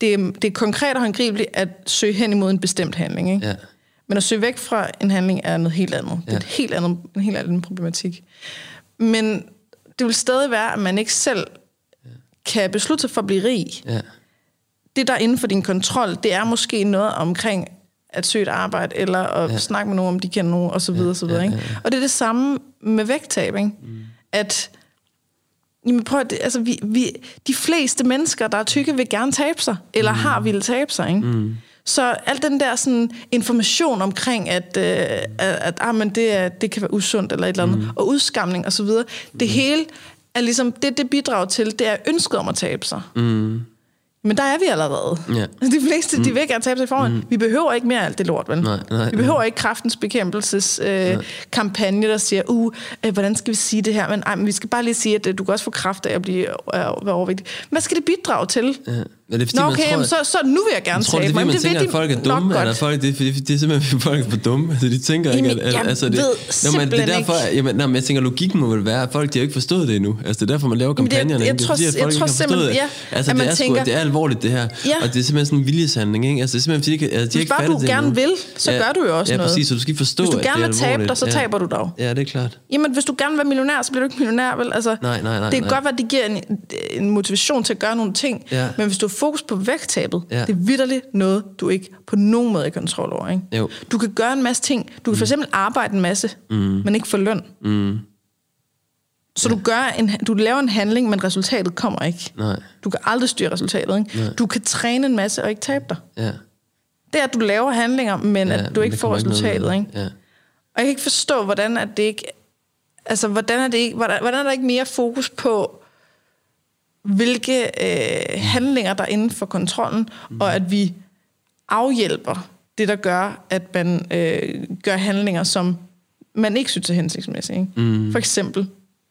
det, det er konkret og håndgribeligt at søge hen imod en bestemt handling. Ikke? Ja. Men at søge væk fra en handling er noget helt andet. Det er et helt andet, en helt anden problematik. Men det vil stadig være, at man ikke selv kan beslutte sig for at blive rig. Ja. Det, der er inden for din kontrol, det er måske noget omkring at søge et arbejde, eller at Ja. ja. snakke med nogen, om de kender nogen, og så videre, og så videre. ja, Ikke? Og det er det samme med vægttab, ikke? Mm. At Jamen prøv at, altså vi, vi, de fleste mennesker, der er tykke, vil gerne tabe sig, eller mm. har ville tabe sig, ikke? Mm. Så al den der sådan, information omkring, at, øh, at, at ah, men det, er, det kan være usundt eller et eller andet, mm. og udskamning og så videre, det hele er ligesom, det det bidrager til, det er ønsket om at tabe sig. Mm. Men der er vi allerede. Ja. De fleste, de vil gerne tabe sig i forvejen. Mm. Vi behøver ikke mere alt det lort, vel? Nej, nej, vi behøver ikke kraftens bekæmpelses øh, kampagne, der siger, uh, øh, hvordan skal vi sige det her? Men, ej, men vi skal bare lige sige, at øh, du kan også få kraft af at blive, øh, overvægtig. Hvad skal det bidrage til? Ja. Men det er, fordi, Nå, man okay, tror, jamen, så, så nu vil jeg gerne jeg tror, det tabe er, mig. fordi, man tænker, at folk er dumme, eller folk, det, er, fordi- det er simpelthen, fordi folk er for dumme. Altså, de tænker ikke, Jamen, at... jeg altså, det, ved Nå, men det er derfor, jamen, nej, men jeg tænker, logikken må vel være, at folk de har ikke forstået det endnu. Altså, det er derfor, man laver Jamen, det er- kampagnerne. jeg ikke? Det er tror- fordi, at jeg folk tror ikke har forstået simpelthen- det. ja, Altså, det er, sgu, tænker- det er alvorligt, det her. Ja. Og det er simpelthen sådan en viljeshandling, ikke? Altså, det er simpelthen, fordi de, ikke- altså, de Hvis ikke bare du det gerne vil, så gør du jo også ja, noget. præcis, så du skal ikke forstå, Hvis du gerne det er vil tabe dig, så Ja. taber du dig. Ja, det er klart. Jamen, hvis du gerne vil være millionær, så bliver du ikke millionær, vel? Altså, Nej, nej, nej, det kan godt være, at det giver en, motivation til at gøre nogle ting, Ja. men hvis du fokus på vægttabet, Ja. det er vidderligt noget, du ikke på nogen måde er i kontrol over. Ikke? Jo. Du kan gøre en masse ting. Du kan for eksempel arbejde en masse, mm. men ikke få løn. Mm. Så du, gør en, du laver en handling, men resultatet kommer ikke. Nej, Du kan aldrig styre resultatet. Ikke? Nej. Du kan træne en masse og ikke tabe dig. ja. Det er, at du laver handlinger, men ja at du men ikke får resultatet. Ikke? Ja. Og jeg kan ikke forstå, hvordan at det ikke... Altså, hvordan er, det ikke, hvordan, hvordan er der ikke mere fokus på, hvilke øh, handlinger, der er inden for kontrollen, mm. og at vi afhjælper det, der gør, at man øh, gør handlinger, som man ikke synes er hensigtsmæssige. Ikke? Mm. For eksempel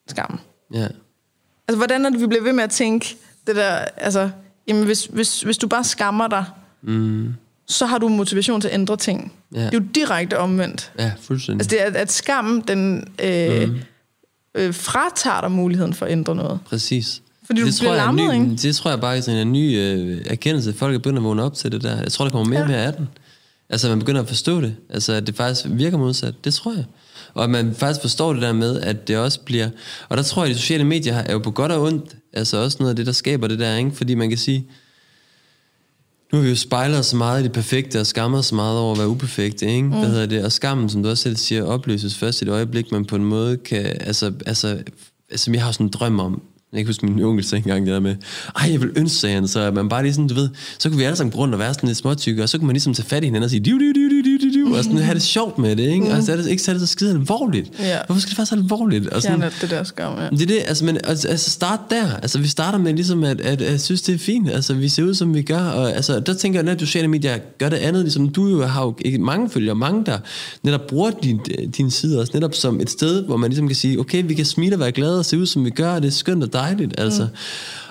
skam. Ja. Altså, hvordan er det, vi bliver ved med at tænke det der... Altså, jamen, hvis, hvis, hvis du bare skammer dig, Mm. så har du motivation til at ændre ting. Ja. Det er jo direkte omvendt. Ja, fuldstændig. Altså det er, at skammen, den øh, mm. øh, fratager dig muligheden for at ændre noget. Præcis. Fordi du det bliver tror jeg er lammet, ny, ikke? Det tror jeg bare er sådan en ny øh, erkendelse. Folk er begyndt at vågne op til det der. Jeg tror, der kommer mere og Ja. mere af den. Altså, man begynder at forstå det. Altså, at det faktisk virker modsat. Det tror jeg. Og at man faktisk forstår det der med, at det også bliver... Og der tror jeg, at de sociale medier er jo på godt og ondt. Altså også noget af det, der skaber det der, ikke? Fordi man kan sige... Nu har vi jo spejlet så meget i det perfekte, og skammet os så meget over at være uperfekte, ikke? Mm. Hvad hedder det? Og skammen, som du også selv siger, opløses først i et øjeblik, man på en måde kan... Altså, altså, altså jeg har sådan en drøm om, jeg kan huske min onkel sagde engang det der med, ej, jeg vil ønske, sagde han, så at man bare lige sådan, du ved, så kunne vi alle sammen gå rundt og være sådan lidt småtykke, og så kunne man ligesom tage fat i hinanden og sige, div, div, div, div, div, div, og sådan have det sjovt med det, ikke? Altså, det er det, ikke så er det så skide alvorligt. Ja. Hvorfor skal det være så alvorligt? Og sådan, det der skam, ja. det er det, altså, men altså, altså start der. Altså, vi starter med ligesom, at, at, at jeg synes, det er fint. Altså, vi ser ud, som vi gør. Og altså, der tænker jeg, at sociale medier gør det andet. Ligesom du jo har jo ikke mange følgere, mange der netop bruger din, din side også netop som et sted, hvor man ligesom kan sige, okay, vi kan smile og være glade og se ud, som vi gør, og det er skønt og dejligt. Altså. Mm.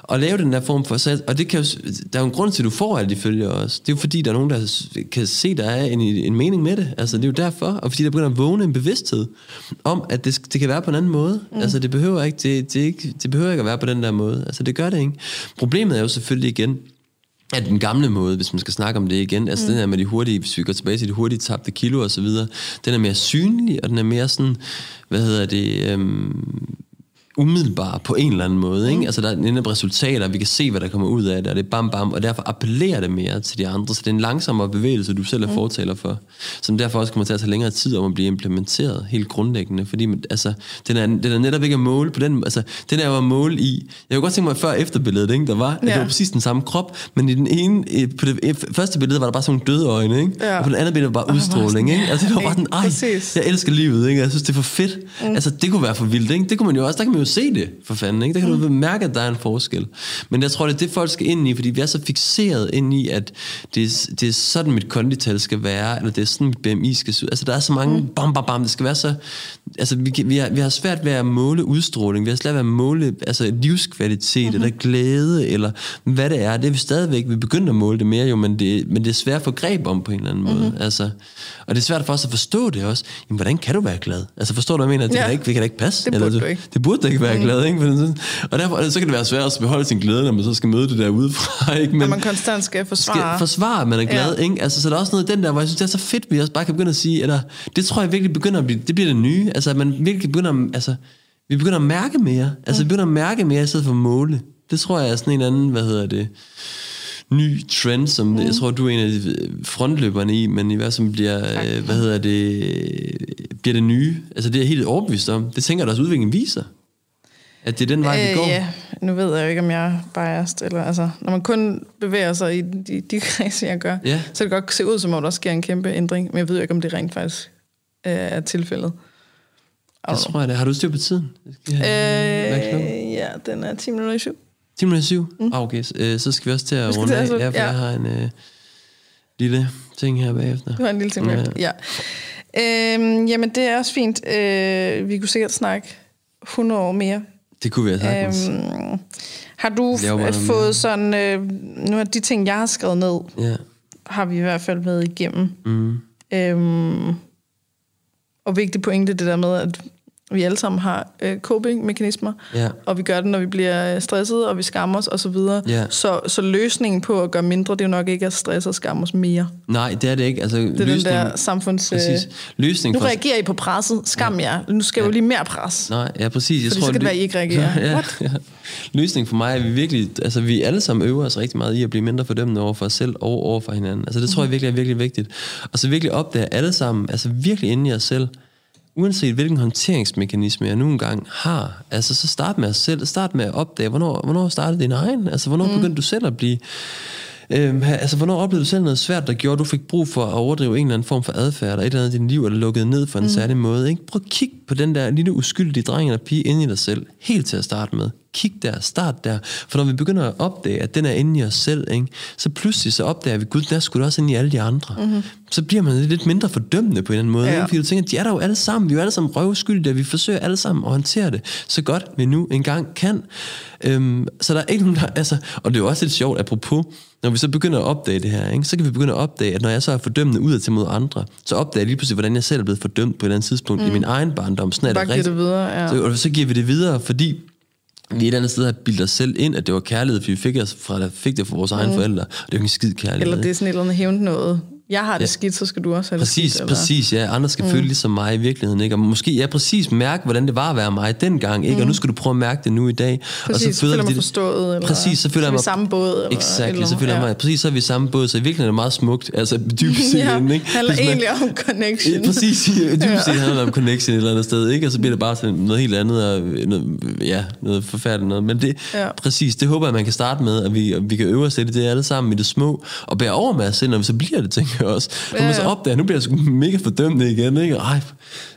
Og lave den der form for salg. Og det kan jo, der er jo en grund til, at du får alle de følgere også. Det er jo fordi, der er nogen, der kan se, der er en, en mening med det. Altså, det er jo derfor. Og fordi der begynder at vågne en bevidsthed om, at det, det kan være på en anden måde. Mm. Altså, det behøver, ikke, det, det, ikke, det behøver ikke at være på den der måde. Altså, det gør det ikke. Problemet er jo selvfølgelig igen, at den gamle måde, hvis man skal snakke om det igen, altså mm. den her med de hurtige, hvis vi går tilbage til de hurtige tabte kilo og så videre, den er mere synlig, og den er mere sådan, hvad hedder det, øhm, umiddelbare på en eller anden måde. Ikke? Mm. Altså der er netop resultater, vi kan se, hvad der kommer ud af det, og det er bam bam, og derfor appellerer det mere til de andre. Så det er en langsommere bevægelse, du selv er mm. fortaler for, som derfor også kommer til at tage længere tid om at blive implementeret helt grundlæggende, fordi altså, den, er, den er netop ikke at måle på den, altså den er jo at måle i, jeg kunne godt tænke mig før efterbilledet, ikke, der var, ja. at det var præcis den samme krop, men i den ene, på det første billede var der bare sådan nogle døde øjne, ikke? Ja. og på den anden billede var bare udstråling, ikke? altså det var bare den, ej, jeg elsker livet, ikke? jeg synes det er for fedt, mm. altså det kunne være for vildt, ikke? det kunne man jo også, der kan man jo se det, for fanden. Ikke? Der kan mm. du mærke, at der er en forskel. Men jeg tror, det er det, folk skal ind i, fordi vi er så fixeret ind i, at det er, det er sådan, mit kondital skal være, eller det er sådan, mit BMI skal se Altså, der er så mange mm. bam, bam, bam. Det skal være så... Altså, vi, vi, har, vi har svært ved at måle udstråling. Vi har svært ved at måle altså, livskvalitet, mm-hmm. eller glæde, eller hvad det er. Det er vi stadigvæk... Vi begynder at måle det mere, jo, men det, men det er svært at få greb om på en eller anden måde. Mm-hmm. Altså, og det er svært for os at forstå det også. Jamen, hvordan kan du være glad? Altså, forstår du, hvad jeg mener? Det, ja. kan, ikke, det kan da ikke passe. Det burde eller, du ikke. Det burde da ikke være mm. glad, ikke? Og derfor så kan det være svært at beholde sin glæde, når man så skal møde det der udefra. Ikke? Men når man konstant skal forsvare. Skal forsvare, at man er glad. Ja. Ikke? Altså, så der er også noget den der, hvor jeg synes, det er så fedt, vi også bare kan begynde at sige, eller det tror jeg virkelig begynder at blive, det bliver det nye. Altså, at man virkelig begynder, at, altså, vi begynder at mærke mere. Altså, vi begynder at mærke mere, i stedet for at måle. Det tror jeg er sådan en anden, hvad hedder det, ny trend, som mm. jeg tror, du er en af de frontløberne i, men i hvert fald bliver, øh, hvad hedder det, bliver det nye. Altså det er jeg helt overbevist om. Det tænker jeg, deres udvikling viser. At det er den vej, vi øh, går? Ja, nu ved jeg jo ikke, om jeg er biased. Eller, altså, når man kun bevæger sig i de, de kredse, jeg gør, ja. så kan det godt se ud, som om der sker en kæmpe ændring. Men jeg ved jo ikke, om det rent faktisk øh, er tilfældet. Jeg tror jeg det. Har du styr på tiden? Øh, ja, den er 10 minutter i syv. 10 minutter i syv? Mm. Ah, okay. Øh, så skal vi også til at runde af. Ja, for ja. jeg har en øh, lille ting her bagefter. Du har en lille ting bagefter, ja. ja. Øhm, jamen, det er også fint. Øh, vi kunne sikkert snakke 100 år mere det kunne vi have Øhm, har du fået sådan... Øh, nu er de ting, jeg har skrevet ned, ja. har vi i hvert fald været igennem. Mm. Øhm, og vigtig pointe, det der med, at vi alle sammen har øh, coping-mekanismer, ja. og vi gør det, når vi bliver stresset, og vi skammer os osv. Ja. Så, så løsningen på at gøre mindre, det er jo nok ikke at stresse og skamme os mere. Nej, det er det ikke. Altså, det er løsning, den der samfunds... Præcis. Løsning nu for... reagerer I på presset. Skam ja. jer. Nu skal ja. jo lige mere pres. Nej, ja, præcis. Jeg Fordi tror, så kan det være, I ikke reagerer. ja, What? ja. Løsningen for mig er, vi virkelig... Altså, vi alle sammen øver os rigtig meget i at blive mindre fordømmende over for os selv og over for hinanden. Altså, det tror jeg mhm. virkelig er virkelig vigtigt. Og så virkelig opdage alle sammen, altså virkelig inde i os selv, uanset hvilken håndteringsmekanisme jeg nu engang har, altså så start med at selv, start med at opdage, hvornår, hvornår startede din egen, altså hvornår mm. begyndte du selv at blive, Øhm, altså, hvornår oplevede du selv noget svært, der gjorde, at du fik brug for at overdrive en eller anden form for adfærd, eller et eller andet i dit liv, eller lukket ned for en mm. særlig måde? Ikke? Prøv at kigge på den der lille uskyldige dreng eller pige inde i dig selv, helt til at starte med. Kig der, start der. For når vi begynder at opdage, at den er inde i os selv, ikke? så pludselig så opdager vi, gud, den er sgu også inde i alle de andre. Mm-hmm. Så bliver man lidt mindre fordømmende på en eller anden måde. Ja. Ikke? Fordi du tænker, de er der jo alle sammen. Vi er jo alle sammen røvskyldige, og vi forsøger alle sammen at håndtere det så godt vi nu engang kan. Øhm, så der er ikke nogen, der... Altså, og det er jo også lidt sjovt, apropos, når vi så begynder at opdage det her, ikke, så kan vi begynde at opdage, at når jeg så er fordømmende ud til mod andre, så opdager jeg lige pludselig, hvordan jeg selv er blevet fordømt på et eller andet tidspunkt mm. i min egen barndom. Sådan er det rigtigt. det videre, ja. så, og så giver vi det videre, fordi vi et eller andet sted har bildet os selv ind, at det var kærlighed, fordi vi fik, os fra, fik det fra vores mm. egne forældre, og det er jo ikke en skid kærlighed. Eller det er sådan et eller andet hævnt noget jeg har det ja. skidt, så skal du også have præcis, det skidt. Præcis, ja. Andre skal mm. føle ligesom mig i virkeligheden. Ikke? Og måske ja, præcis mærke, hvordan det var at være mig dengang. Ikke? Mm. Og nu skal du prøve at mærke det nu i dag. Præcis, og så føler jeg mig forstået. Eller præcis, så føler jeg mig... samme båd. Eller exactly, så føler ja. jeg mig... Præcis, så er vi i samme båd. Så i virkeligheden er det meget smukt. Altså dybest set. ja, ikke? handler man, egentlig om connection. Ja, præcis, dybest set handler det om connection et eller andet sted. Ikke? Og så bliver det bare sådan noget helt andet. Og noget, ja, noget forfærdeligt noget. Men det, ja. præcis, det håber jeg, man kan starte med. At vi, at vi kan øve os lidt i det alle sammen i det små. Og bære over med os selv, når vi så bliver det, tænker jeg også. Ja, så opdager, nu bliver jeg sgu mega fordømmende igen, ikke? Ej,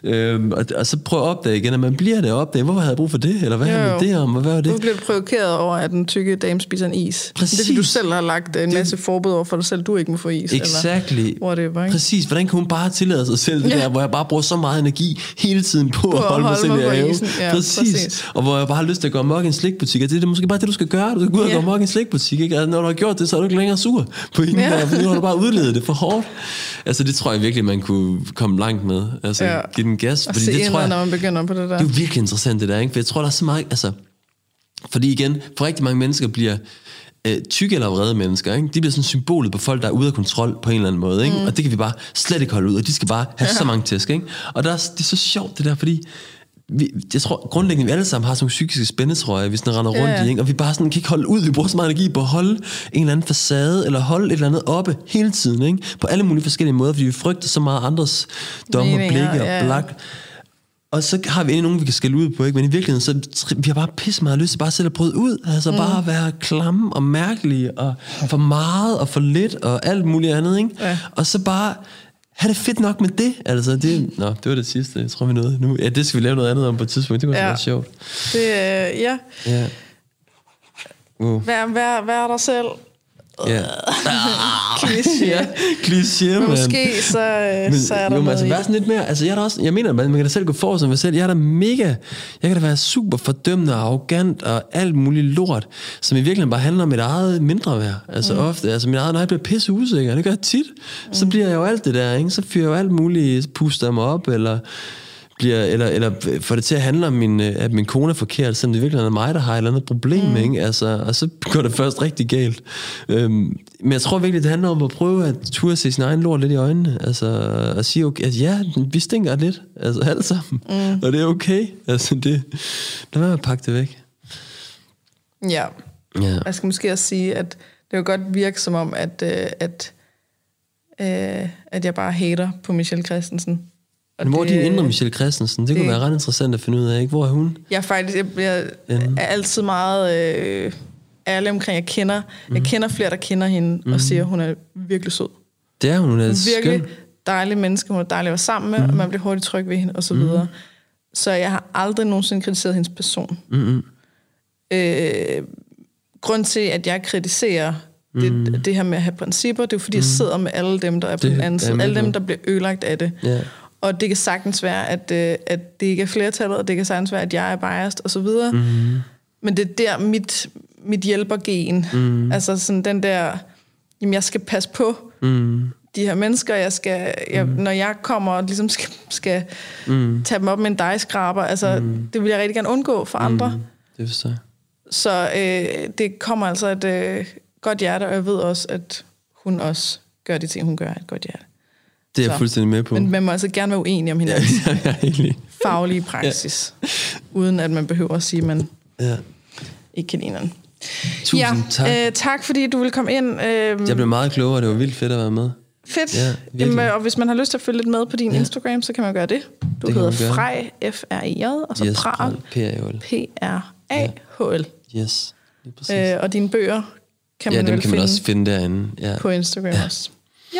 øhm, og, og, så prøv at opdage igen, at man bliver det og opdage, hvorfor havde jeg brug for det, eller hvad er det om, og hvad var det? Nu bliver du provokeret over, at den tykke dame spiser en is. Præcis. Det er, fordi du selv har lagt en masse det... forbud over for dig selv, du ikke må få is. Exactly. Eller whatever, ikke? Præcis, hvordan kan hun bare tillade sig selv det ja. der, hvor jeg bare bruger så meget energi hele tiden på, på at holde, mig selv i. Ja, præcis. præcis. Og hvor jeg bare har lyst til at gå amok i en slikbutik, og det er måske bare det, du skal gøre. Du skal gå ud og ja. gå amok i en slikbutik, ikke? Altså, når du har gjort det, så er du ikke længere sur på hende ja. der, for nu har du bare udledet det for hårdt. Altså, det tror jeg virkelig, man kunne komme langt med. Altså, ja. give den gas. Fordi det tror jeg, når man begynder på det der. Det er jo virkelig interessant, det der, ikke? For jeg tror, der er så meget... Altså, fordi igen, for rigtig mange mennesker bliver øh, tykke eller vrede mennesker, ikke? de bliver sådan symbolet på folk, der er ude af kontrol på en eller anden måde. Ikke? Mm. Og det kan vi bare slet ikke holde ud, og de skal bare have ja. så mange tæsk. Ikke? Og der er, det er så sjovt det der, fordi vi, jeg tror grundlæggende, vi alle sammen har sådan nogle psykiske spændetrøjer, vi sådan render rundt ja. i, ikke? og vi bare sådan kan ikke holde ud, vi bruger så meget energi på at holde en eller anden facade, eller holde et eller andet oppe hele tiden, ikke? på alle mulige forskellige måder, fordi vi frygter så meget andres dom og blikke og blak. Og så har vi egentlig nogen, vi kan skælde ud på, ikke? men i virkeligheden, så vi har bare pisse meget lyst til bare selv at bryde ud, altså mm. bare at være klamme og mærkelige, og for meget og for lidt, og alt muligt andet, ikke? Ja. Og så bare have det fedt nok med det, altså det, nå, det var det sidste, jeg tror vi nåede nu. Ja, det skal vi lave noget andet om på et tidspunkt, det kunne ja. Være sjovt. Det, øh, ja, Ja. Wow. vær, vær, vær dig selv. Ja. Kliché. ja. Kliché, Men mand. måske så, øh, Men, så er der jo, men altså, vær sådan lidt mere, altså jeg, er da også, jeg mener, man, man kan da selv gå for sig mig selv. Jeg er da mega, jeg kan da være super fordømmende og arrogant og alt muligt lort, som i virkeligheden bare handler om mit eget mindre værd. Altså mm. ofte, altså mit eget, når jeg bliver pisse usikker, det gør jeg tit, mm. så bliver jeg jo alt det der, ikke? så fyrer jeg jo alt muligt, puster mig op, eller bliver, eller, eller får det til at handle om, min, øh, at min kone er forkert, selvom det virkelig er mig, der har et eller andet problem, mm. ikke? Altså, og så går det først rigtig galt. Øhm, men jeg tror virkelig, det handler om at prøve at turde se sin egen lort lidt i øjnene, altså at sige, okay, at ja, vi stinker lidt, altså alle sammen, mm. og det er okay, altså det, lad være med at pakke det væk. Ja. Ja. Jeg skal måske også sige, at det kan godt virke som om, at, øh, at, øh, at jeg bare hater på Michelle Christensen. Men hvor er din det- indre Michelle Christensen? Det, det kunne det- være ret interessant at finde ud af, ikke? Hvor er hun? Jeg er faktisk jeg, jeg er altid meget øh, ærlig omkring, jeg kender, Mhm. jeg kender flere, der kender hende, mm. og siger, at hun er virkelig sød. Det er hun, hun er Virkelig skøn. dejlig menneske, hun er dejlig at være sammen med, mm. og man bliver hurtigt tryg ved hende, og så videre. Så jeg har aldrig nogensinde kritiseret hendes person. Mm-hmm. Øh, grund til, at jeg kritiserer det, mm. det her med at have principper, det er jo fordi, jeg sidder med alle dem, der er på Det den er anden jeg side. Alle dem, der bliver ødelagt af det. Ja. Og det kan sagtens være, at, øh, at det ikke er flertallet, og det kan sagtens være, at jeg er biased, og så videre. Mhm. Mm. Men det er der, mit, mit hjælpergen, mm. altså sådan den der, jamen jeg skal passe på Mm. de her mennesker, jeg skal, jeg, mm. når jeg kommer og ligesom skal, skal mm. tage dem op med en dejskraber, altså mm. det vil jeg rigtig gerne undgå for andre. Mm. Det forstår jeg. Så øh, det kommer altså et øh, godt hjerte, og jeg ved også, at hun også gør de ting, hun gør et godt hjerte. Det er jeg Så. fuldstændig med på. Men man må altså gerne være uenig om hinandens faglige praksis, uden at man behøver at sige, at man Ja. ikke kan lide hinanden. Tusind ja, tak. Øh, tak fordi du vil komme ind. Øh, Jeg blev meget klogere, det var vildt fedt at være med. Fedt. Ja, Ja, virkelig. Jamen, og hvis man har lyst til at følge lidt med på din ja. Instagram, så kan man gøre det. Du kan hedder man gøre. Frej, F-R-E-J, og så Yes, Pral. P-R-A-H-L. Yes, lige præcis. Øh, og dine bøger kan ja, man dem kan man finde også finde derinde. Ja. på Instagram ja. også. Ja,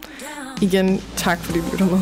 Igen, tak fordi du lytter med.